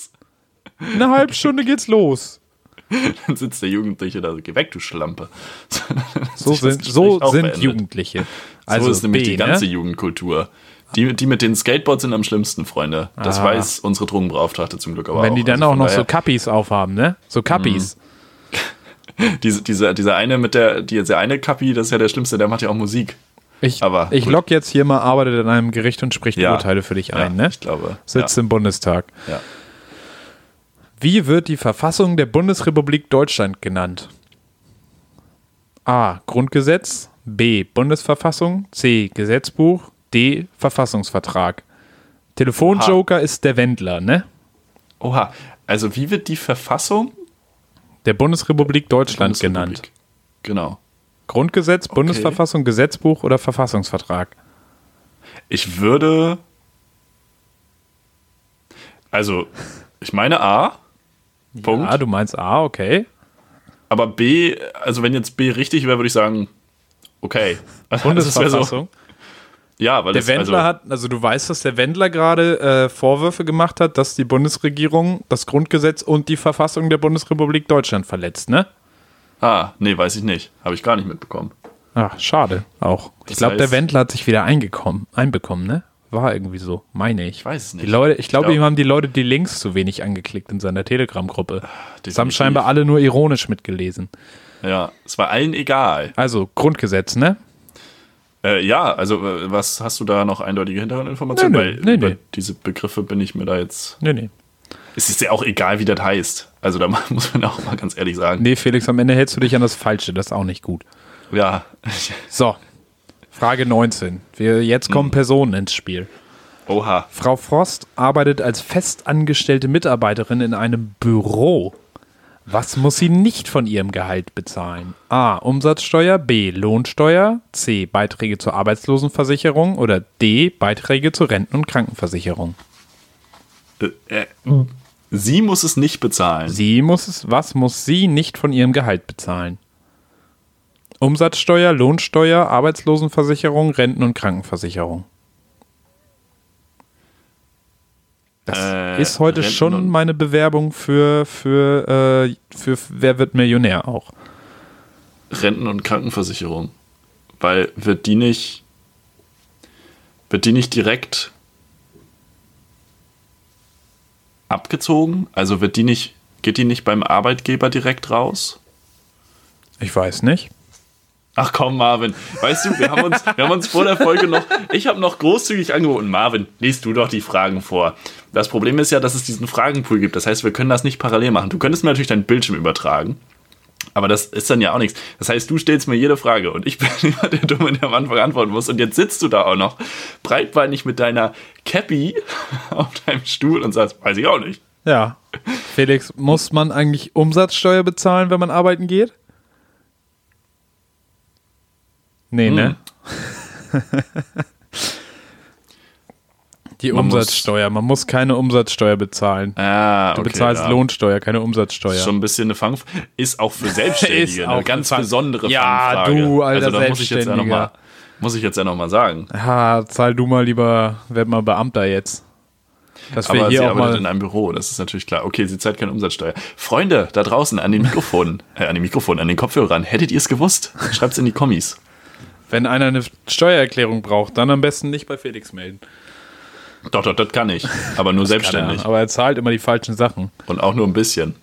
In einer halben Stunde geht's los. Dann sitzt der Jugendliche da, geh weg, du Schlampe. So sind, so sind beendet. Jugendliche. Also so ist nämlich B, die ganze ne? Jugendkultur. Die, die mit den Skateboards sind am schlimmsten, Freunde. Das Ah. weiß unsere Drogenbeauftragte zum Glück aber Wenn auch. die dann Also auch noch so Kappis aufhaben, ne? So Kappis. diese, diese, dieser eine mit der, die, der eine Kappi, das ist ja der Schlimmste, der macht ja auch Musik. Ich, Aber ich gut. log jetzt hier mal, arbeitet in einem Gericht und spricht Ja. Urteile für dich Ja, ein, ne? Ich glaube. Sitzt ja. im Bundestag. Ja. Wie wird die Verfassung der Bundesrepublik Deutschland genannt? A. Grundgesetz. B. Bundesverfassung. C. Gesetzbuch. D. Verfassungsvertrag. Telefonjoker ist der Wendler, ne? Oha, also wie wird die Verfassung Der Bundesrepublik Deutschland genannt. Bundesrepublik? Genau. Grundgesetz, Bundesverfassung, Gesetzbuch oder Verfassungsvertrag? Ich würde. Also, ich meine A. Punkt. Ah, du meinst A, okay. Aber B, also wenn jetzt B richtig wäre, würde ich sagen, okay. Also, Bundesverfassung. ja, weil Der das, Wendler also, hat, also du weißt, dass der Wendler gerade äh, Vorwürfe gemacht hat, dass die Bundesregierung das Grundgesetz und die Verfassung der Bundesrepublik Deutschland verletzt, ne? Ah, nee, weiß ich nicht. Habe ich gar nicht mitbekommen. Ach, schade auch. Ich Das glaube, der Wendler hat sich wieder eingekommen, einbekommen, ne? War irgendwie so, meine ich. Ich weiß es nicht. Die Leute, ich glaube, glaub- ihm haben die Leute die Links zu wenig angeklickt in seiner Telegram-Gruppe. Das haben scheinbar alle nur ironisch mitgelesen. Ja, es war allen egal. Also, Grundgesetz, ne? Äh, ja, also äh, was hast du da noch eindeutige Hintergrundinformationen? Nö, Weil nö, nee, nee. diese Begriffe bin ich mir da jetzt. Nee, nee. Es ist ja auch egal, wie das heißt. Also da muss man auch mal ganz ehrlich sagen. Nee, Felix, am Ende hältst du dich an das Falsche, das ist auch nicht gut. Ja. So, Frage 19. Wir, jetzt Hm. kommen Personen ins Spiel. Oha. Frau Frost arbeitet als festangestellte Mitarbeiterin in einem Büro. Was muss sie nicht von ihrem Gehalt bezahlen? A. Umsatzsteuer, B. Lohnsteuer, C. Beiträge zur Arbeitslosenversicherung oder D. Beiträge zur Renten- und Krankenversicherung. Äh, äh, sie muss es nicht bezahlen. Sie muss es, was muss sie nicht von ihrem Gehalt bezahlen? Umsatzsteuer, Lohnsteuer, Arbeitslosenversicherung, Renten- und Krankenversicherung. Das Äh, ist heute Renten schon meine Bewerbung für, für, äh, für Wer wird Millionär auch. Renten- und Krankenversicherung. Weil wird die nicht. Wird die nicht direkt abgezogen? Also wird die nicht, geht die nicht beim Arbeitgeber direkt raus? Ich weiß nicht. Ach komm, Marvin. Weißt du, wir haben uns, wir haben uns vor der Folge noch, ich habe noch großzügig angeboten, Marvin, liest du doch die Fragen vor. Das Problem ist ja, dass es diesen Fragenpool gibt. Das heißt, wir können das nicht parallel machen. Du könntest mir natürlich deinen Bildschirm übertragen. Aber das ist dann ja auch nichts. Das heißt, du stellst mir jede Frage und ich bin immer der Dumme, der am Anfang antworten muss. Und jetzt sitzt du da auch noch breitbeinig mit deiner Cappy auf deinem Stuhl und sagst, weiß ich auch nicht. Ja. Felix, muss man eigentlich Umsatzsteuer bezahlen, wenn man arbeiten geht? Nee, hm. ne? Die man Umsatzsteuer. Man muss keine Umsatzsteuer bezahlen. Ah, okay, du bezahlst ja. Lohnsteuer, keine Umsatzsteuer. Ist schon ein bisschen eine Fang ist auch für Selbstständige eine ganz Fang besondere ja, Fangfrage. Ja, du, alter also, da muss ich jetzt ja noch mal, muss ich jetzt ja noch mal sagen. Ja, zahl du mal lieber, werd mal Beamter jetzt. Dass Aber hier sie arbeitet mal in einem Büro, das ist natürlich klar. Okay, sie zahlt keine Umsatzsteuer. Freunde da draußen an den Mikrofonen, äh, an den Mikrofonen, an den Kopfhörern, hättet ihr es gewusst? Schreibt's in die Kommis. Wenn einer eine Steuererklärung braucht, dann am besten nicht bei Felix melden. Doch, doch, das kann ich. Aber nur selbstständig. Er, aber er zahlt immer die falschen Sachen. Und auch nur ein bisschen.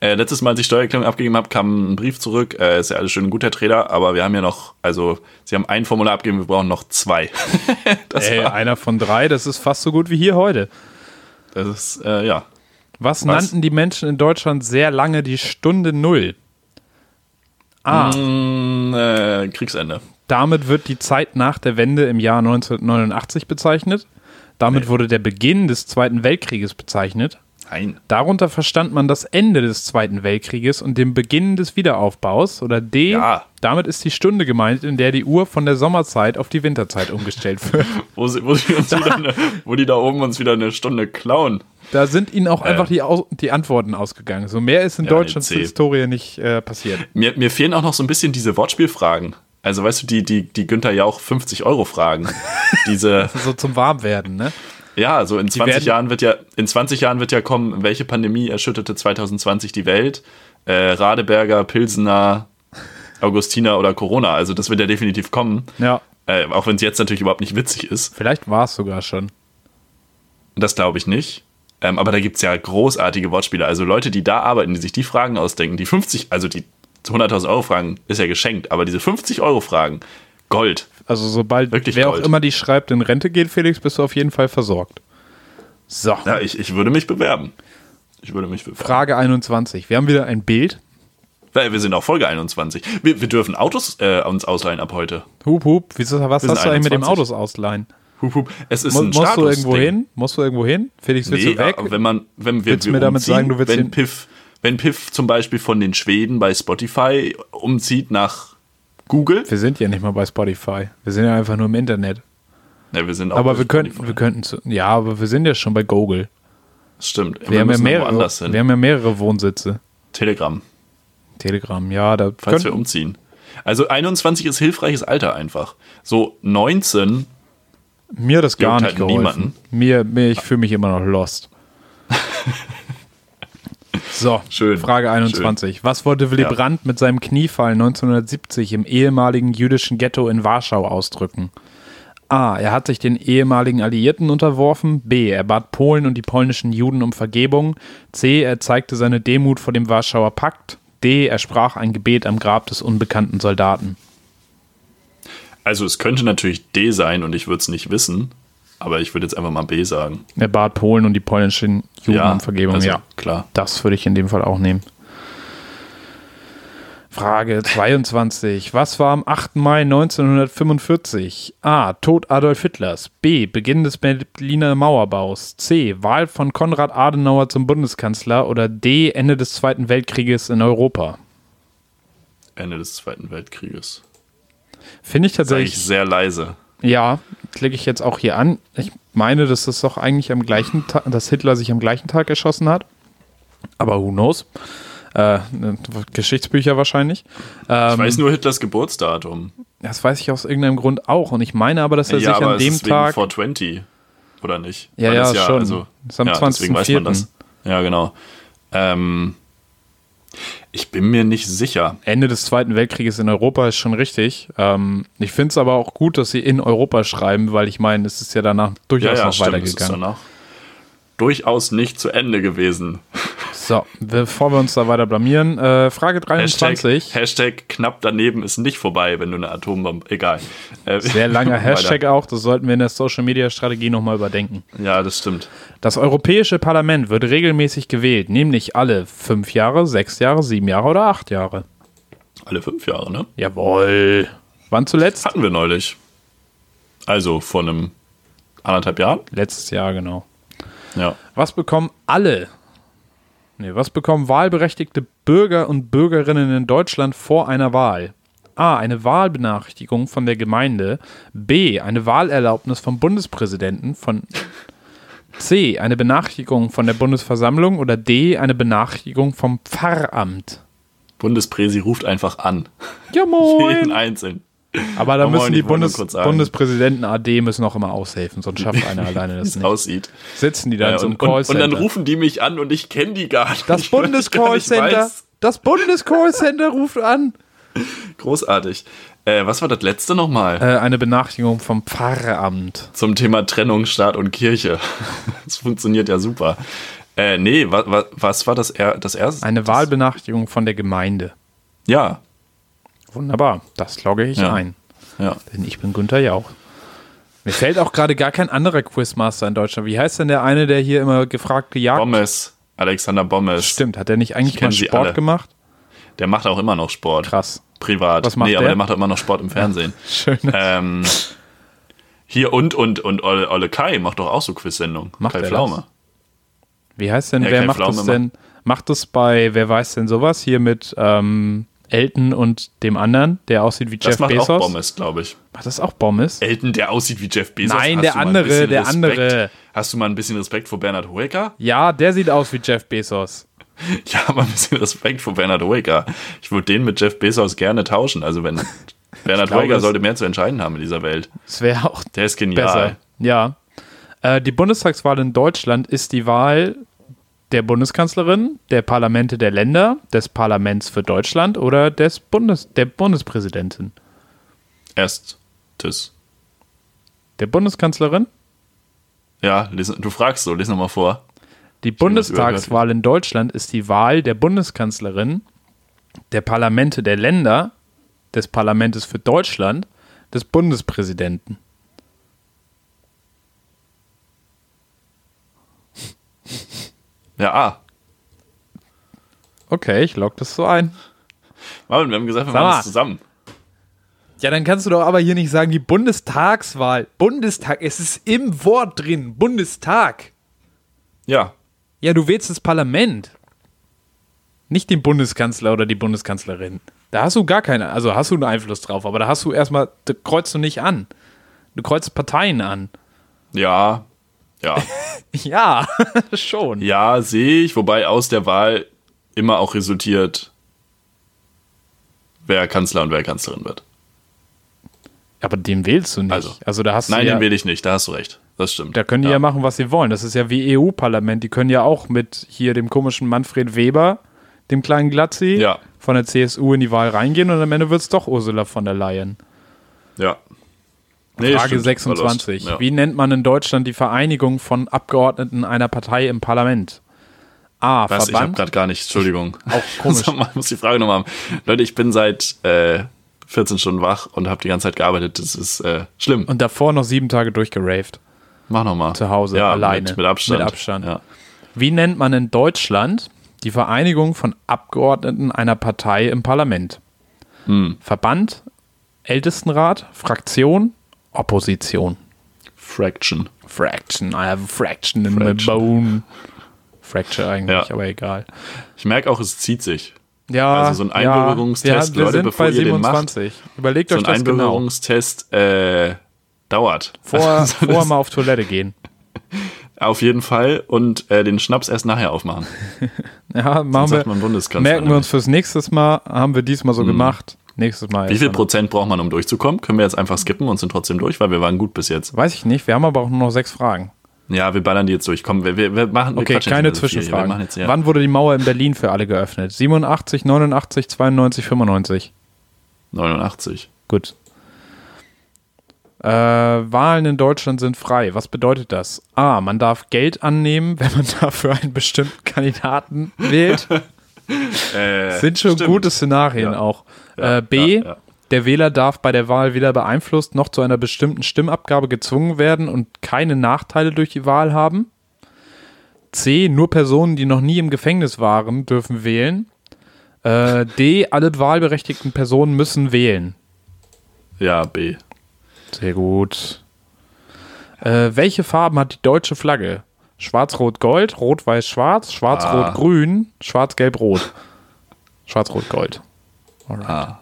Äh, letztes Mal, als ich Steuererklärung abgegeben habe, kam ein Brief zurück. Äh, ist ja alles schön und gut, Herr Trader, aber wir haben ja noch, also, Sie haben ein Formular abgegeben, wir brauchen noch zwei. Ey, einer von drei, das ist fast so gut wie hier heute. Das ist, äh, ja. Was, Was, nannten die Menschen in Deutschland sehr lange die Stunde Null? A. Mm, äh, Kriegsende. Damit wird die Zeit nach der Wende im Jahr 1989 bezeichnet. Damit nee. wurde der Beginn des Zweiten Weltkrieges bezeichnet. Nein. Darunter verstand man das Ende des Zweiten Weltkrieges und den Beginn des Wiederaufbaus. Oder D. Ja. Damit ist die Stunde gemeint, in der die Uhr von der Sommerzeit auf die Winterzeit umgestellt wird. wo, sie, wo, sie uns wieder eine, wo die da oben uns wieder eine Stunde klauen. Da sind ihnen auch äh. einfach die, die Antworten ausgegangen. So mehr ist in ja, Deutschlands Historie nicht äh, passiert. Mir, mir fehlen auch noch so ein bisschen diese Wortspielfragen. Also weißt du, die, die, die Günther Jauch 50 Euro Fragen. Diese. so zum Warmwerden, ne? Ja, so in 20 Jahren wird ja, in 20 Jahren wird ja kommen, welche Pandemie erschütterte 2020 die Welt? Äh, Radeberger, Pilsener, Augustiner oder Corona. Also das wird ja definitiv kommen. Ja. Äh, auch wenn es jetzt natürlich überhaupt nicht witzig ist. Vielleicht war es sogar schon. Das glaube ich nicht. Ähm, aber da gibt es ja großartige Wortspiele. Also Leute, die da arbeiten, die sich die Fragen ausdenken, die 50, also die 100.000 Euro Fragen ist ja geschenkt, aber diese 50 Euro Fragen, Gold. Also sobald Wirklich wer Gold. auch immer die schreibt, in Rente geht, Felix, bist du auf jeden Fall versorgt. So. Ja, ich, ich würde mich bewerben. Ich würde mich bewerben. Frage 21. Wir haben wieder ein Bild. Wir sind auch Folge 21. Wir, wir dürfen Autos äh, uns ausleihen ab heute. Hup, hup. Wieso, was hast du eigentlich mit dem Autos ausleihen? Hup, hup. Es ist Mo ein musst du irgendwo hin? Musst du irgendwo hin? Felix, willst nee, du weg? Wenn man, wenn wir, willst wir mir damit sagen, du willst wenn Piff, wenn Piff zum Beispiel von den Schweden bei Spotify umzieht nach Google. Wir sind ja nicht mal bei Spotify. Wir sind ja einfach nur im Internet. Ja, wir sind auch aber wir könnten, wir könnten, ja, aber wir sind ja schon bei Google. Das stimmt. Wir, wir haben ja mehrere, wir haben ja mehrere Wohnsitze. Telegram. Telegram, ja, da falls wir umziehen. Also 21 ist hilfreiches Alter einfach. So 19 mir das gar nicht halt geholfen. Niemanden. Mir, mir ich fühle mich immer noch lost. So, Schön. Frage 21. Schön. Was wollte Willy ja. Brandt mit seinem Kniefall 1970 im ehemaligen jüdischen Ghetto in Warschau ausdrücken? A. Er hat sich den ehemaligen Alliierten unterworfen. B. Er bat Polen und die polnischen Juden um Vergebung. C. Er zeigte seine Demut vor dem Warschauer Pakt. D. Er sprach ein Gebet am Grab des unbekannten Soldaten. Also es könnte natürlich D sein und ich würde es nicht wissen. Aber ich würde jetzt einfach mal B sagen. Er bat Polen und die polnischen Juden ja, um Vergebung. Also, ja, klar. Das würde ich in dem Fall auch nehmen. Frage 22. Was war am 8. Mai 1945? A. Tod Adolf Hitlers. B. Beginn des Berliner Mauerbaus. C. Wahl von Konrad Adenauer zum Bundeskanzler. Oder D. Ende des Zweiten Weltkrieges in Europa. Ende des Zweiten Weltkrieges. Finde ich tatsächlich. Sag ich sehr leise. Ja, klicke ich jetzt auch hier an. Ich meine, dass das doch eigentlich am gleichen Tag, dass Hitler sich am gleichen Tag erschossen hat. Aber who knows? Äh, ne, Geschichtsbücher wahrscheinlich. Ähm, ich weiß nur Hitlers Geburtsdatum. Das weiß ich aus irgendeinem Grund auch. Und ich meine aber, dass er ja, sich an dem Tag. 420, oder nicht? Ja, ja, ja, schon. Also, das ist am ja, 20. Deswegen weiß man das. Ja, genau. Ähm, ich bin mir nicht sicher. Ende des Zweiten Weltkrieges in Europa ist schon richtig. Ähm, ich finde es aber auch gut, dass sie in Europa schreiben, weil ich meine, es ist ja danach durchaus ja, ja, noch stimmt, weitergegangen. durchaus nicht zu Ende gewesen. So, bevor wir uns da weiter blamieren, äh, Frage 23. Hashtag, Hashtag knapp daneben ist nicht vorbei, wenn du eine Atombombe. Egal. Äh, Sehr langer Hashtag auch, das sollten wir in der Social Media Strategie nochmal überdenken. Ja, das stimmt. Das Europäische Parlament wird regelmäßig gewählt, nämlich alle fünf Jahre, sechs Jahre, sieben Jahre oder acht Jahre. Alle fünf Jahre, ne? Jawohl. Wann zuletzt? Hatten wir neulich. Also vor einem anderthalb Jahren? Letztes Jahr, genau. Ja. Was bekommen alle Nee, was bekommen wahlberechtigte Bürger und Bürgerinnen in Deutschland vor einer Wahl? A. Eine Wahlbenachrichtigung von der Gemeinde. B. Eine Wahlerlaubnis vom Bundespräsidenten. Von C. Eine Benachrichtigung von der Bundesversammlung. Oder D. Eine Benachrichtigung vom Pfarramt. Bundespräsi ruft einfach an. Ja, moin. Jeden einzeln. Aber da müssen die Bundes Bundespräsidenten AD müssen auch immer aushelfen, sonst schafft einer alleine das nicht. aussieht. Sitzen die dann ja, so im Callcenter. Und, und, dann rufen die mich an und ich kenne die gar nicht. Das Bundescallcenter. Das Bundescallcenter ruft an. Großartig. Äh, was war das letzte nochmal? Äh, eine Benachrichtigung vom Pfarramt. Zum Thema Trennung Staat und Kirche. das funktioniert ja super. Äh, nee, was, was, was war das, er, das erste? Eine Wahlbenachrichtigung von der Gemeinde. Ja, Wunderbar, das logge ich ja. ein. Ja. Denn ich bin Günther Jauch. Mir fällt auch gerade gar kein anderer Quizmaster in Deutschland. Wie heißt denn der eine, der hier immer gefragt gejagt? Bommes. Alexander Bommes. Stimmt, hat der nicht eigentlich mal Sport gemacht? Der macht auch immer noch Sport. Krass. Privat. Was macht nee, der? aber der macht auch immer noch Sport im Fernsehen. Schön. Ähm, hier und und und Olle, Olle Kai macht doch auch so Quiz-Sendungen. Macht Kai Pflaume. Das? Wie heißt denn, Ja, wer Kai macht Pflaume das denn? Macht das bei, wer weiß denn sowas? Hier mit ähm, Elton und dem anderen, der aussieht wie Das Jeff macht Bezos. auch Bommes, glaube ich. Macht das auch Bommes? Elton, der aussieht wie Jeff Bezos. Nein, Hast der andere, der Respekt? andere. Hast du mal ein bisschen Respekt vor Bernhard Hoeker? Ja, der sieht aus wie Jeff Bezos. Ja, aber ein bisschen Respekt vor Bernhard Hoeker. Ich würde den mit Jeff Bezos gerne tauschen. Also wenn Bernhard glaube, Hoeker sollte mehr zu entscheiden haben in dieser Welt. Das wäre auch Der ist genial. besser. Ja. Äh, die Bundestagswahl in Deutschland ist die Wahl der Bundeskanzlerin, der Parlamente der Länder, des Parlaments für Deutschland oder des Bundes, der Bundespräsidentin. Erstes. Der Bundeskanzlerin? Ja, du fragst so, lies nochmal vor. Die Bundestagswahl in Deutschland ist die Wahl der Bundeskanzlerin, der Parlamente der Länder, des Parlaments für Deutschland, des Bundespräsidenten. Ja, ah. Okay, ich log das so ein. Marvin, wir haben gesagt, wir Sag machen das zusammen. Ja, dann kannst du doch aber hier nicht sagen, die Bundestagswahl. Bundestag, es ist im Wort drin. Bundestag. Ja. Ja, du wählst das Parlament. Nicht den Bundeskanzler oder die Bundeskanzlerin. Da hast du gar keine, also hast du einen Einfluss drauf, aber da hast du erstmal, da kreuzt du nicht an. Du kreuzt Parteien an. Ja. Ja. Ja, schon. ja, sehe ich, wobei aus der Wahl immer auch resultiert, wer Kanzler und wer Kanzlerin wird. Aber den wählst du nicht. Also. Also, da hast Nein, du ja, den wähle ich nicht, da hast du recht. Das stimmt. da können die ja. machen, was sie wollen. Das ist ja wie EU-Parlament. Die können ja auch mit hier dem komischen Manfred Weber, dem kleinen Glatzi, Ja. von der CSU in die Wahl reingehen und am Ende wird es doch Ursula von der Leyen. Ja. Nee, Frage stimmt, 26. Verlust. Ja. Wie nennt man in Deutschland die Vereinigung von Abgeordneten einer Partei im Parlament? A. Was? Ich habe Verband. gerade gar nicht, Entschuldigung. Auch komisch. Ich muss die Frage nochmal haben. Leute, ich bin seit äh, 14 Stunden wach und habe die ganze Zeit gearbeitet. Das ist äh, schlimm. Und davor noch sieben Tage durchgeraved. Mach nochmal. Zu Hause, ja, alleine. Mit, mit Abstand. Mit Abstand. Ja. Wie nennt man in Deutschland die Vereinigung von Abgeordneten einer Partei im Parlament? Hm. Verband, Ältestenrat, Fraktion, Opposition. Fraction. Fraction, I have a fraction in my Fraction. bone. Fracture eigentlich, Ja. aber egal. Ich merke auch, es zieht sich. Ja, Also so ein Einbürgerungstest, ja, Leute, bevor bei ihr den macht, 27. Überlegt So euch ein das genau. Einbürgerungstest äh, dauert. Vor, Also vorher mal auf Toilette gehen. Auf jeden Fall und äh, den Schnaps erst nachher aufmachen. Ja, machen Sonst wir. Merken wir uns fürs nächste Mal. Haben wir diesmal so gemacht. Nächstes Mal. Wie viel dann- Prozent braucht man, um durchzukommen? Können wir jetzt einfach skippen und sind trotzdem durch, weil wir waren gut bis jetzt. Weiß ich nicht. Wir haben aber auch nur noch sechs Fragen. Ja, wir ballern die jetzt durch. Komm, wir, wir, wir machen wir Okay, keine nicht mehr so viel. Wir Zwischenfragen. jetzt, ja, Wann wurde die Mauer in Berlin für alle geöffnet? 87, 89, 92, 95. 89. Gut. Äh, Wahlen in Deutschland sind frei. Was bedeutet das? A. Man darf Geld annehmen, wenn man dafür einen bestimmten Kandidaten wählt. Äh, Sind schon stimmt. gute Szenarien Ja. auch. Ja, äh, B. ja, ja. Der Wähler darf bei der Wahl weder beeinflusst noch zu einer bestimmten Stimmabgabe gezwungen werden und keine Nachteile durch die Wahl haben. C. Nur Personen, die noch nie im Gefängnis waren, dürfen wählen. Äh, D. Alle wahlberechtigten Personen müssen wählen. Ja, B. Sehr gut. Äh, welche Farben hat die deutsche Flagge? Schwarz-Rot-Gold, Rot-Weiß-Schwarz, Schwarz-Rot-Grün, Schwarz-Gelb-Rot. Schwarz-Rot-Gold. Alright. Ah.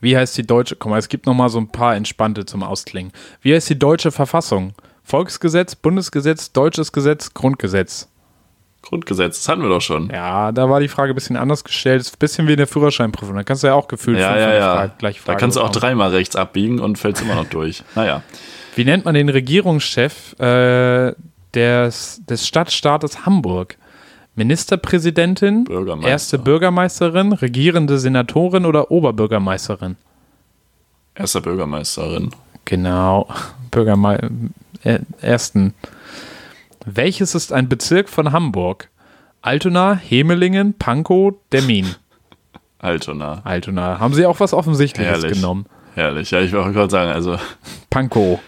Wie heißt die deutsche? Guck mal, es gibt noch mal so ein paar entspannte zum Ausklingen. Wie heißt die deutsche Verfassung? Volksgesetz, Bundesgesetz, deutsches Gesetz, Grundgesetz. Grundgesetz, das hatten wir doch schon. Ja, da war die Frage ein bisschen anders gestellt. Ist ein bisschen wie in der Führerscheinprüfung. Da kannst du ja auch gefühlt Ja, fünf ja, ja. Frage, gleich da Frage kannst du auch bekommen. dreimal rechts abbiegen und fällst immer noch durch. Naja. Wie nennt man den Regierungschef äh, des, des Stadtstaates Hamburg? Ministerpräsidentin, Bürgermeister. erste Bürgermeisterin, regierende Senatorin oder Oberbürgermeisterin? Erster Bürgermeisterin. Genau, Bürgermei äh, ersten. Welches ist ein Bezirk von Hamburg? Altona, Hemelingen, Pankow, Demmin. Altona. Altona. Haben Sie auch was Offensichtliches Herrlich. genommen? Herrlich. Ja, ich wollte gerade sagen, also Pankow.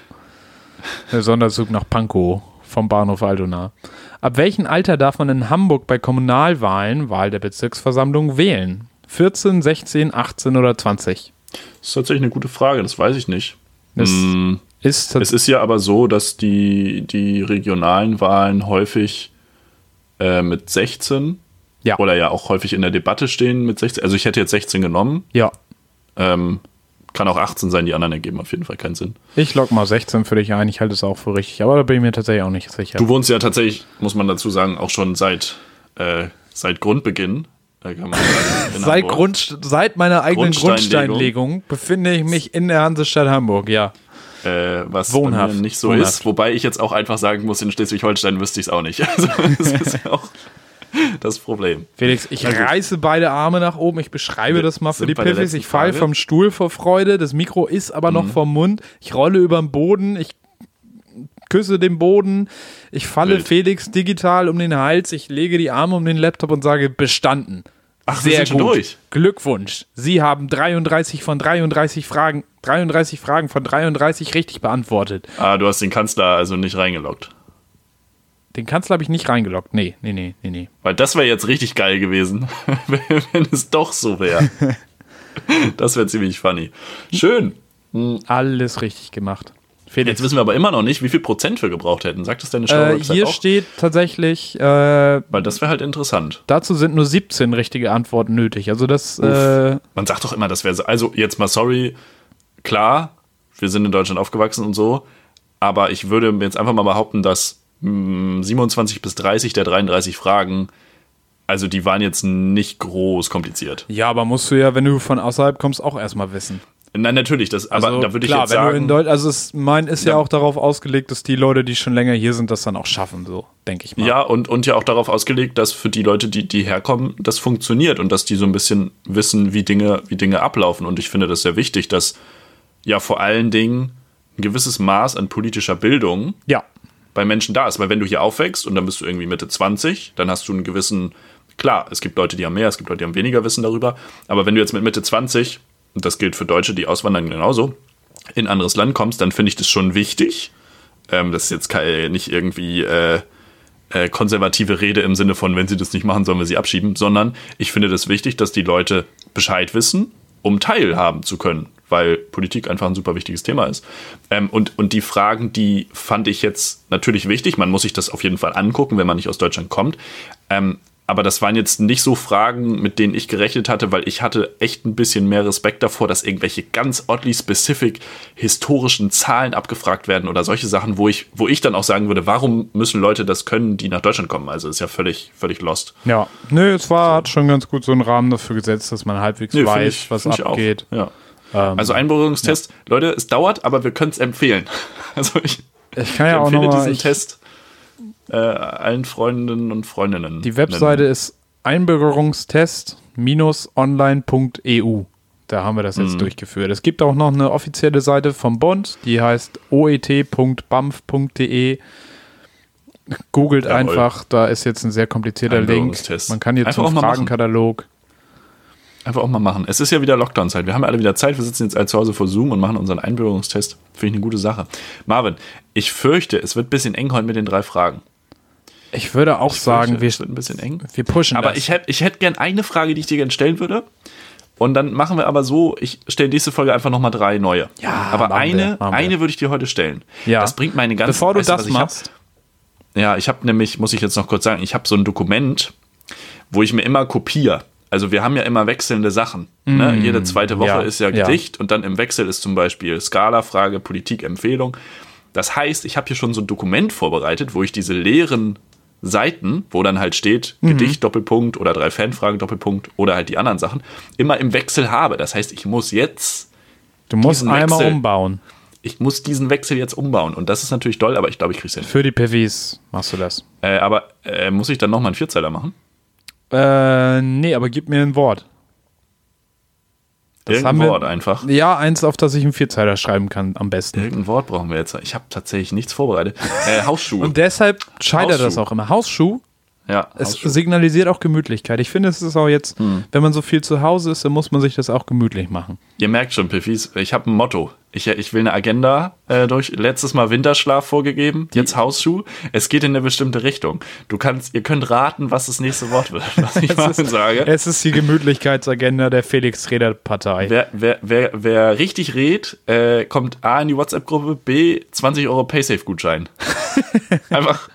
Der Sonderzug nach Pankow vom Bahnhof Altona. Ab welchem Alter darf man in Hamburg bei Kommunalwahlen, Wahl der Bezirksversammlung, wählen? 14, 16, 18 oder 20? das ist tatsächlich eine gute Frage, das weiß ich nicht. Das Hm, ist es ist ja aber so, dass die, die regionalen Wahlen häufig äh, mit 16 Ja. oder ja auch häufig in der Debatte stehen mit 16. Also ich hätte jetzt 16 genommen. ja. Ähm, kann auch 18 sein, die anderen ergeben auf jeden Fall keinen Sinn. Ich log mal 16 für dich ein. Ich halte es auch für richtig, aber da bin ich mir tatsächlich auch nicht sicher. Du wohnst ja tatsächlich, muss man dazu sagen, auch schon seit, äh, seit Grundbeginn. Äh, kann man sagen, Seit. Grund, seit meiner eigenen Grundsteinlegung. Grundsteinlegung befinde ich mich in der Hansestadt Hamburg, ja. äh, was Wohnhaft. nicht so Wohnhaft. ist. Wobei ich jetzt auch einfach sagen muss, in Schleswig-Holstein wüsste ich es auch nicht. Also das ist ja auch das Problem. Felix, ich gut. reiße beide Arme nach oben. Ich beschreibe das mal für die Piffis. Ich falle vom Stuhl vor Freude. Das Mikro ist aber Mhm. noch vom Mund. Ich rolle über den Boden. Ich küsse den Boden. Ich falle Wild. Felix digital um den Hals. Ich lege die Arme um den Laptop und sage bestanden. Ach, sind schon durch. Glückwunsch. Sie haben 33 von 33 Fragen, 33 Fragen von 33 richtig beantwortet. Ah, du hast den Kanzler also nicht reingeloggt. Den Kanzler habe ich nicht reingeloggt. Nee, nee, nee, nee, nee. Weil das wäre jetzt richtig geil gewesen, wenn es doch so wäre. Das wäre ziemlich funny. Schön. Alles richtig gemacht. Felix. Jetzt wissen wir aber immer noch nicht, wie viel Prozent wir gebraucht hätten. Sagt das deine Äh, Show-Website hier auch? steht tatsächlich, äh, Weil das wäre halt interessant. dazu sind nur 17 richtige Antworten nötig. Also das, äh, Man sagt doch immer, das wäre so. Also jetzt mal sorry, klar, wir sind in Deutschland aufgewachsen und so, aber ich würde jetzt einfach mal behaupten, dass 27 bis 30 der 33 Fragen, also die waren jetzt nicht groß kompliziert. ja, aber musst du ja, wenn du von außerhalb kommst, auch erstmal wissen. Nein, natürlich, das, aber Also da würde ich klar, jetzt wenn du in sagen, Deutsch, also es, mein ist ja, Ja. auch darauf ausgelegt, dass die Leute, die schon länger hier sind, das dann auch schaffen, so denke ich mal. ja, und, und ja auch darauf ausgelegt, dass für die Leute, die, die herkommen, das funktioniert und dass die so ein bisschen wissen, wie Dinge, wie Dinge ablaufen. Und ich finde das sehr wichtig, dass ja vor allen Dingen ein gewisses Maß an politischer Bildung ja. Bei Menschen da ist. Weil wenn du hier aufwächst und dann bist du irgendwie Mitte 20, dann hast du einen gewissen, klar, es gibt Leute, die haben mehr, es gibt Leute, die haben weniger Wissen darüber, aber wenn du jetzt mit Mitte 20, und das gilt für Deutsche, die auswandern genauso, in ein anderes Land kommst, dann finde ich das schon wichtig. Ähm, das ist jetzt kein, nicht irgendwie äh, äh, konservative Rede im Sinne von, wenn sie das nicht machen, sollen wir sie abschieben, sondern ich finde das wichtig, dass die Leute Bescheid wissen, um teilhaben zu können, weil Politik einfach ein super wichtiges Thema ist. Ähm, und, und die Fragen, die fand ich jetzt natürlich wichtig. Man muss sich das auf jeden Fall angucken, wenn man nicht aus Deutschland kommt. Ähm, aber das waren jetzt nicht so Fragen, mit denen ich gerechnet hatte, weil ich hatte echt ein bisschen mehr Respekt davor, dass irgendwelche ganz oddly specific historischen Zahlen abgefragt werden oder solche Sachen, wo ich, wo ich dann auch sagen würde, warum müssen Leute das können, die nach Deutschland kommen? Also ist ja völlig, völlig lost. Ja. Nö, es war, hat schon ganz gut so einen Rahmen dafür gesetzt, dass man halbwegs find weiß, ich- was abgeht. Ja. Ähm, Also Einbürgerungstest, Leute, es dauert, aber wir können es empfehlen. Also ich, ich kann ich ja auch empfehle nochmal, diesen ich, Test äh, allen Freundinnen und Freundinnen. die Webseite ist einbürgerungstest-online.eu. Da haben wir das jetzt mhm. durchgeführt. Es gibt auch noch eine offizielle Seite vom Bund, die heißt oet.bamf.de. Googelt Jawohl. einfach, da ist jetzt ein sehr komplizierter Link. Man kann hier zum Fragenkatalog. Einfach auch mal machen. Es ist ja wieder Lockdown-Zeit. Wir haben ja alle wieder Zeit. Wir sitzen jetzt alle zu Hause vor Zoom und machen unseren Einbürgerungstest. Finde ich eine gute Sache. Marvin, ich fürchte, es wird ein bisschen eng heute mit den drei Fragen. Ich würde auch ich sagen, fürchte, wir, es wird ein bisschen eng. Wir pushen Aber das. ich hätte ich hätt gern eine Frage, die ich dir gerne stellen würde. Und dann machen wir aber so, ich stelle nächste Folge einfach nochmal drei neue. Ja, aber eine, eine würde ich dir heute stellen. Ja. Das bringt meine ganze Bevor du weißt, das machst. Hab? Ja, ich habe nämlich, muss ich jetzt noch kurz sagen, ich habe so ein Dokument, wo ich mir immer kopiere also wir haben ja immer wechselnde Sachen. Mm, ne? Jede zweite Woche ja, ist ja Gedicht ja. und dann im Wechsel ist zum Beispiel Skala-Frage, Politik, Empfehlung. Das heißt, ich habe hier schon so ein Dokument vorbereitet, wo ich diese leeren Seiten, wo dann halt steht mhm. Gedicht Doppelpunkt oder drei Fanfragen Doppelpunkt oder halt die anderen Sachen, immer im Wechsel habe. Das heißt, ich muss jetzt Du musst einmal Wechsel, umbauen. Ich muss diesen Wechsel jetzt umbauen und das ist natürlich toll, aber ich glaube, ich kriege es hin. Für die PVs machst du das. Äh, aber äh, muss ich dann nochmal einen Vierzeiler machen? Äh, nee, aber gib mir ein Wort. Das Irgendein wir, Wort einfach. Ja, eins, auf das ich einen Vierzeiler schreiben kann, am besten. Irgendein Wort brauchen wir jetzt. Ich habe tatsächlich nichts vorbereitet. Äh, Hausschuh. Und deshalb scheitert das auch immer. Hausschuh ja, es signalisiert auch Gemütlichkeit. Ich finde, es ist auch jetzt, hm. wenn man so viel zu Hause ist, dann muss man sich das auch gemütlich machen. Ihr merkt schon, Piffis, ich habe ein Motto. Ich, ich will eine Agenda äh, durch. Letztes Mal Winterschlaf vorgegeben, jetzt Hausschuh. Es geht in eine bestimmte Richtung. Du kannst, ihr könnt raten, was das nächste Wort wird, was ich mal sage. Es ist die Gemütlichkeitsagenda der Felix-Reder-Partei. Wer, wer, wer, wer richtig redet, äh, kommt A in die WhatsApp-Gruppe, B 20 Euro Paysafe-Gutschein. Einfach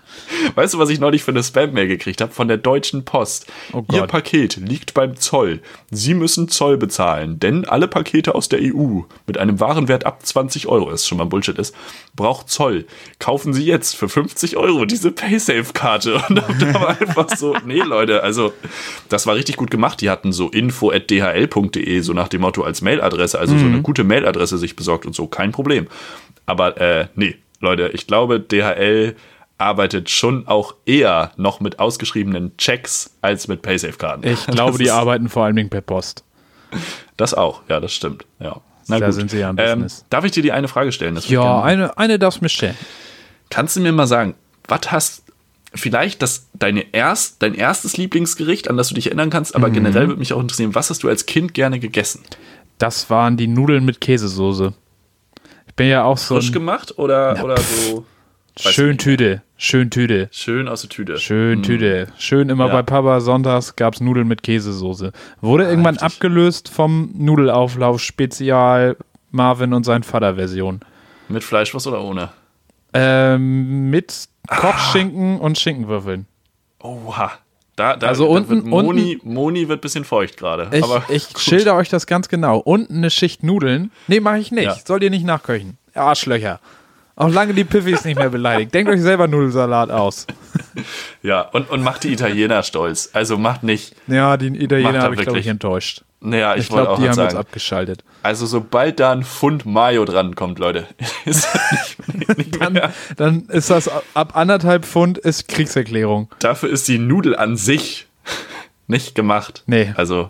Weißt du, was ich neulich für eine Spam-Mail gekriegt habe? Von der Deutschen Post. Oh Ihr Paket liegt beim Zoll. Sie müssen Zoll bezahlen, denn alle Pakete aus der EU mit einem Warenwert ab 20 Euro, das schon mal Bullshit ist, braucht Zoll. Kaufen Sie jetzt für 50 Euro diese Paysafe-Karte. Und da war einfach so, nee, Leute, also das war richtig gut gemacht. Die hatten so info.dhl.de, so nach dem Motto als Mailadresse, also mhm. so eine gute Mailadresse sich besorgt und so, kein Problem. Aber äh, nee, Leute, ich glaube, DHL arbeitet schon auch eher noch mit ausgeschriebenen Checks als mit Paysafe-Karten. Ich glaube, die arbeiten vor allen Dingen per Post. Das auch, ja, das stimmt. Ja. Na da gut. sind sie ja im ähm, Business. Darf ich dir die eine Frage stellen? ja, eine, eine darfst du mir stellen. Kannst du mir mal sagen, was hast vielleicht das, deine erst, dein erstes Lieblingsgericht, an das du dich erinnern kannst, aber mhm. generell würde mich auch interessieren, was hast du als Kind gerne gegessen? Das waren die Nudeln mit Käsesoße. Ich bin ja auch so. Frisch gemacht oder, ja, oder so? Schön Tüte. Schön Tüte. Schön aus der Tüte. Schön mm. Tüte. Schön immer ja. bei Papa sonntags gab es Nudeln mit Käsesoße. Wurde ah, irgendwann richtig. abgelöst vom Nudelauflauf Spezial Marvin und sein Vater Version. Mit Fleischwurst oder ohne? Ähm, mit ah. Kochschinken und Schinkenwürfeln. Oha. Da, da, also unten, Moni, unten, Moni wird ein bisschen feucht gerade. Ich, ich schilder euch das ganz genau. Unten eine Schicht Nudeln. Nee, mache ich nicht. Ja. Sollt ihr nicht nachköchen. Arschlöcher. Auch lange die Piffis nicht mehr beleidigt. Denkt euch selber Nudelsalat aus. Ja, und, und macht die Italiener stolz. Also macht nicht. Ja, die Italiener habe ich, glaube ich, enttäuscht. Naja, ich, ich glaube, die haben sagen. jetzt abgeschaltet. Also, sobald da ein Pfund Mayo dran kommt, Leute, ist nicht, nicht dann, dann ist das ab anderthalb Pfund ist Kriegserklärung. Dafür ist die Nudel an sich nicht gemacht. Nee. Also,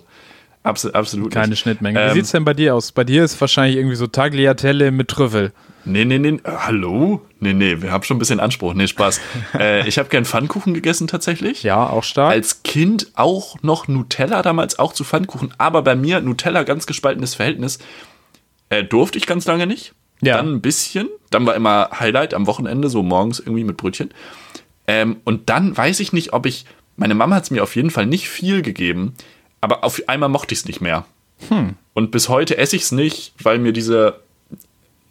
absolut, absolut Keine nicht. Schnittmenge. Wie ähm, sieht es denn bei dir aus? Bei dir ist wahrscheinlich irgendwie so Tagliatelle mit Trüffel. Nee, nee, nee. Äh, hallo? Nee, nee, wir haben schon ein bisschen Anspruch. Nee, Spaß. äh, ich habe gern Pfannkuchen gegessen tatsächlich. Ja, auch stark. Als Kind auch noch Nutella, damals auch zu Pfannkuchen. Aber bei mir Nutella ganz gespaltenes Verhältnis. Äh, durfte ich ganz lange nicht. Ja. Dann ein bisschen. Dann war immer Highlight am Wochenende, so morgens irgendwie mit Brötchen. Ähm, und dann weiß ich nicht, ob ich. Meine Mama hat es mir auf jeden Fall nicht viel gegeben, aber auf einmal mochte ich es nicht mehr. Hm. Und bis heute esse ich es nicht, weil mir diese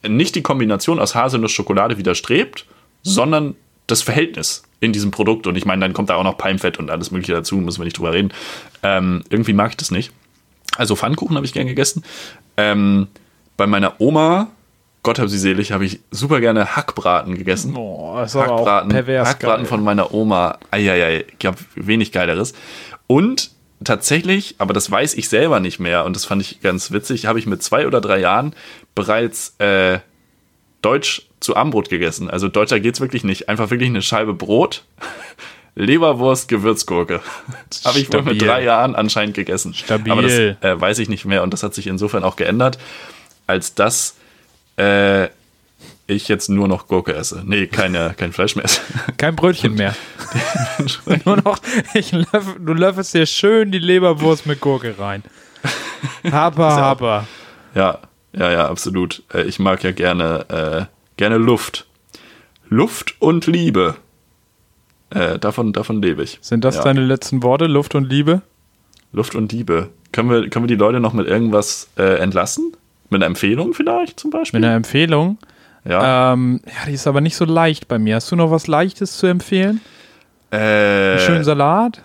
nicht die Kombination aus Haselnuss-Schokolade widerstrebt, sondern das Verhältnis in diesem Produkt. Und ich meine, dann kommt da auch noch Palmfett und alles Mögliche dazu, müssen wir nicht drüber reden. Ähm, irgendwie mag ich das nicht. Also Pfannkuchen habe ich gern gegessen. Ähm, bei meiner Oma, Gott hab sie selig, habe ich super gerne Hackbraten gegessen. Boah, das Hackbraten, pervers Hackbraten geil. von meiner Oma. Eieiei, gab wenig Geileres. Und tatsächlich, aber das weiß ich selber nicht mehr und das fand ich ganz witzig, habe ich mit zwei oder drei Jahren bereits äh, Deutsch zu Armbrot gegessen. Also deutscher geht's wirklich nicht. Einfach wirklich eine Scheibe Brot Leberwurst, Gewürzgurke. Habe ich wohl mit drei Jahren anscheinend gegessen. Stabil. Aber das äh, weiß ich nicht mehr und das hat sich insofern auch geändert, als dass äh, ich jetzt nur noch Gurke esse. Nee, keine, kein Fleisch mehr esse. Kein Brötchen mehr. nur noch, ich löffel, du löffelst dir schön die Leberwurst mit Gurke rein. Haber, haber. Ja, ja, ja, absolut. Äh, ich mag ja gerne, äh, gerne Luft. Luft und Liebe. Äh, davon, davon lebe ich. Sind das ja. deine letzten Worte, Luft und Liebe? Luft und Liebe. Können wir, können wir die Leute noch mit irgendwas äh, entlassen? Mit einer Empfehlung vielleicht zum Beispiel? Mit einer Empfehlung? Ja. Ähm, ja, die ist aber nicht so leicht bei mir. Hast du noch was Leichtes zu empfehlen? Äh, Einen schönen Salat?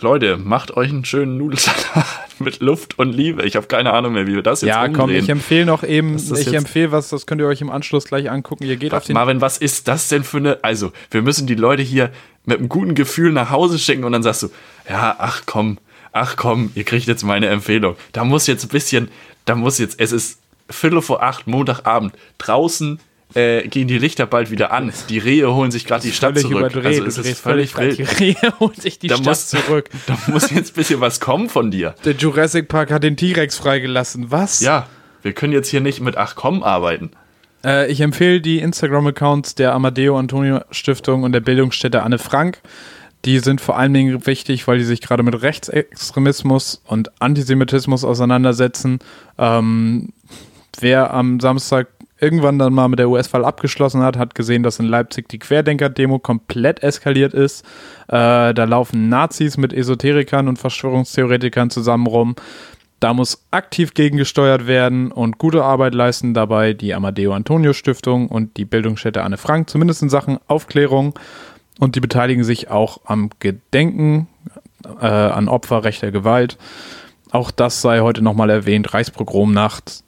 Leute, macht euch einen schönen Nudelsalat mit Luft und Liebe. Ich habe keine Ahnung mehr, wie wir das jetzt Ja, umdrehen. komm, ich empfehle noch eben, ich empfehle was, das könnt ihr euch im Anschluss gleich angucken. Ihr geht auf Was, den Marvin, was ist das denn für eine. Also, wir müssen die Leute hier mit einem guten Gefühl nach Hause schicken und dann sagst du, ja, ach komm, ach komm, ihr kriegt jetzt meine Empfehlung. Da muss jetzt ein bisschen, da muss jetzt, es ist Viertel vor acht, Montagabend. Draußen äh, gehen die Lichter bald wieder an. Die Rehe holen sich gerade die Stadt zurück. überdreht. Also, es ist völlig wild. Die Rehe holt sich die Da Stadt muss- zurück. Da muss jetzt ein bisschen was kommen von dir. Der Jurassic Park hat den T-Rex freigelassen. Was? Ja, wir können jetzt hier nicht mit ach komm arbeiten. Äh, ich empfehle die Instagram-Accounts der Amadeo Antonio Stiftung und der Bildungsstätte Anne Frank. Die sind vor allen Dingen wichtig, weil die sich gerade mit Rechtsextremismus und Antisemitismus auseinandersetzen. Ähm, wer am Samstag irgendwann dann mal mit der US-Wahl abgeschlossen hat, hat gesehen, dass in Leipzig die Querdenker-Demo komplett eskaliert ist. Äh, da laufen Nazis mit Esoterikern und Verschwörungstheoretikern zusammen rum. Da muss aktiv gegengesteuert werden und gute Arbeit leisten dabei die Amadeo Antonio Stiftung und die Bildungsstätte Anne Frank, zumindest in Sachen Aufklärung. Und die beteiligen sich auch am Gedenken äh, an Opfer rechter Gewalt. Auch das sei heute nochmal erwähnt. Reichspogromnacht.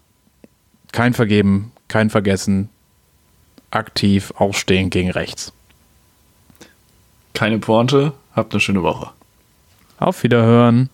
Kein Vergeben, kein Vergessen. Aktiv aufstehen gegen rechts. Keine Pointe, habt eine schöne Woche. Auf Wiederhören.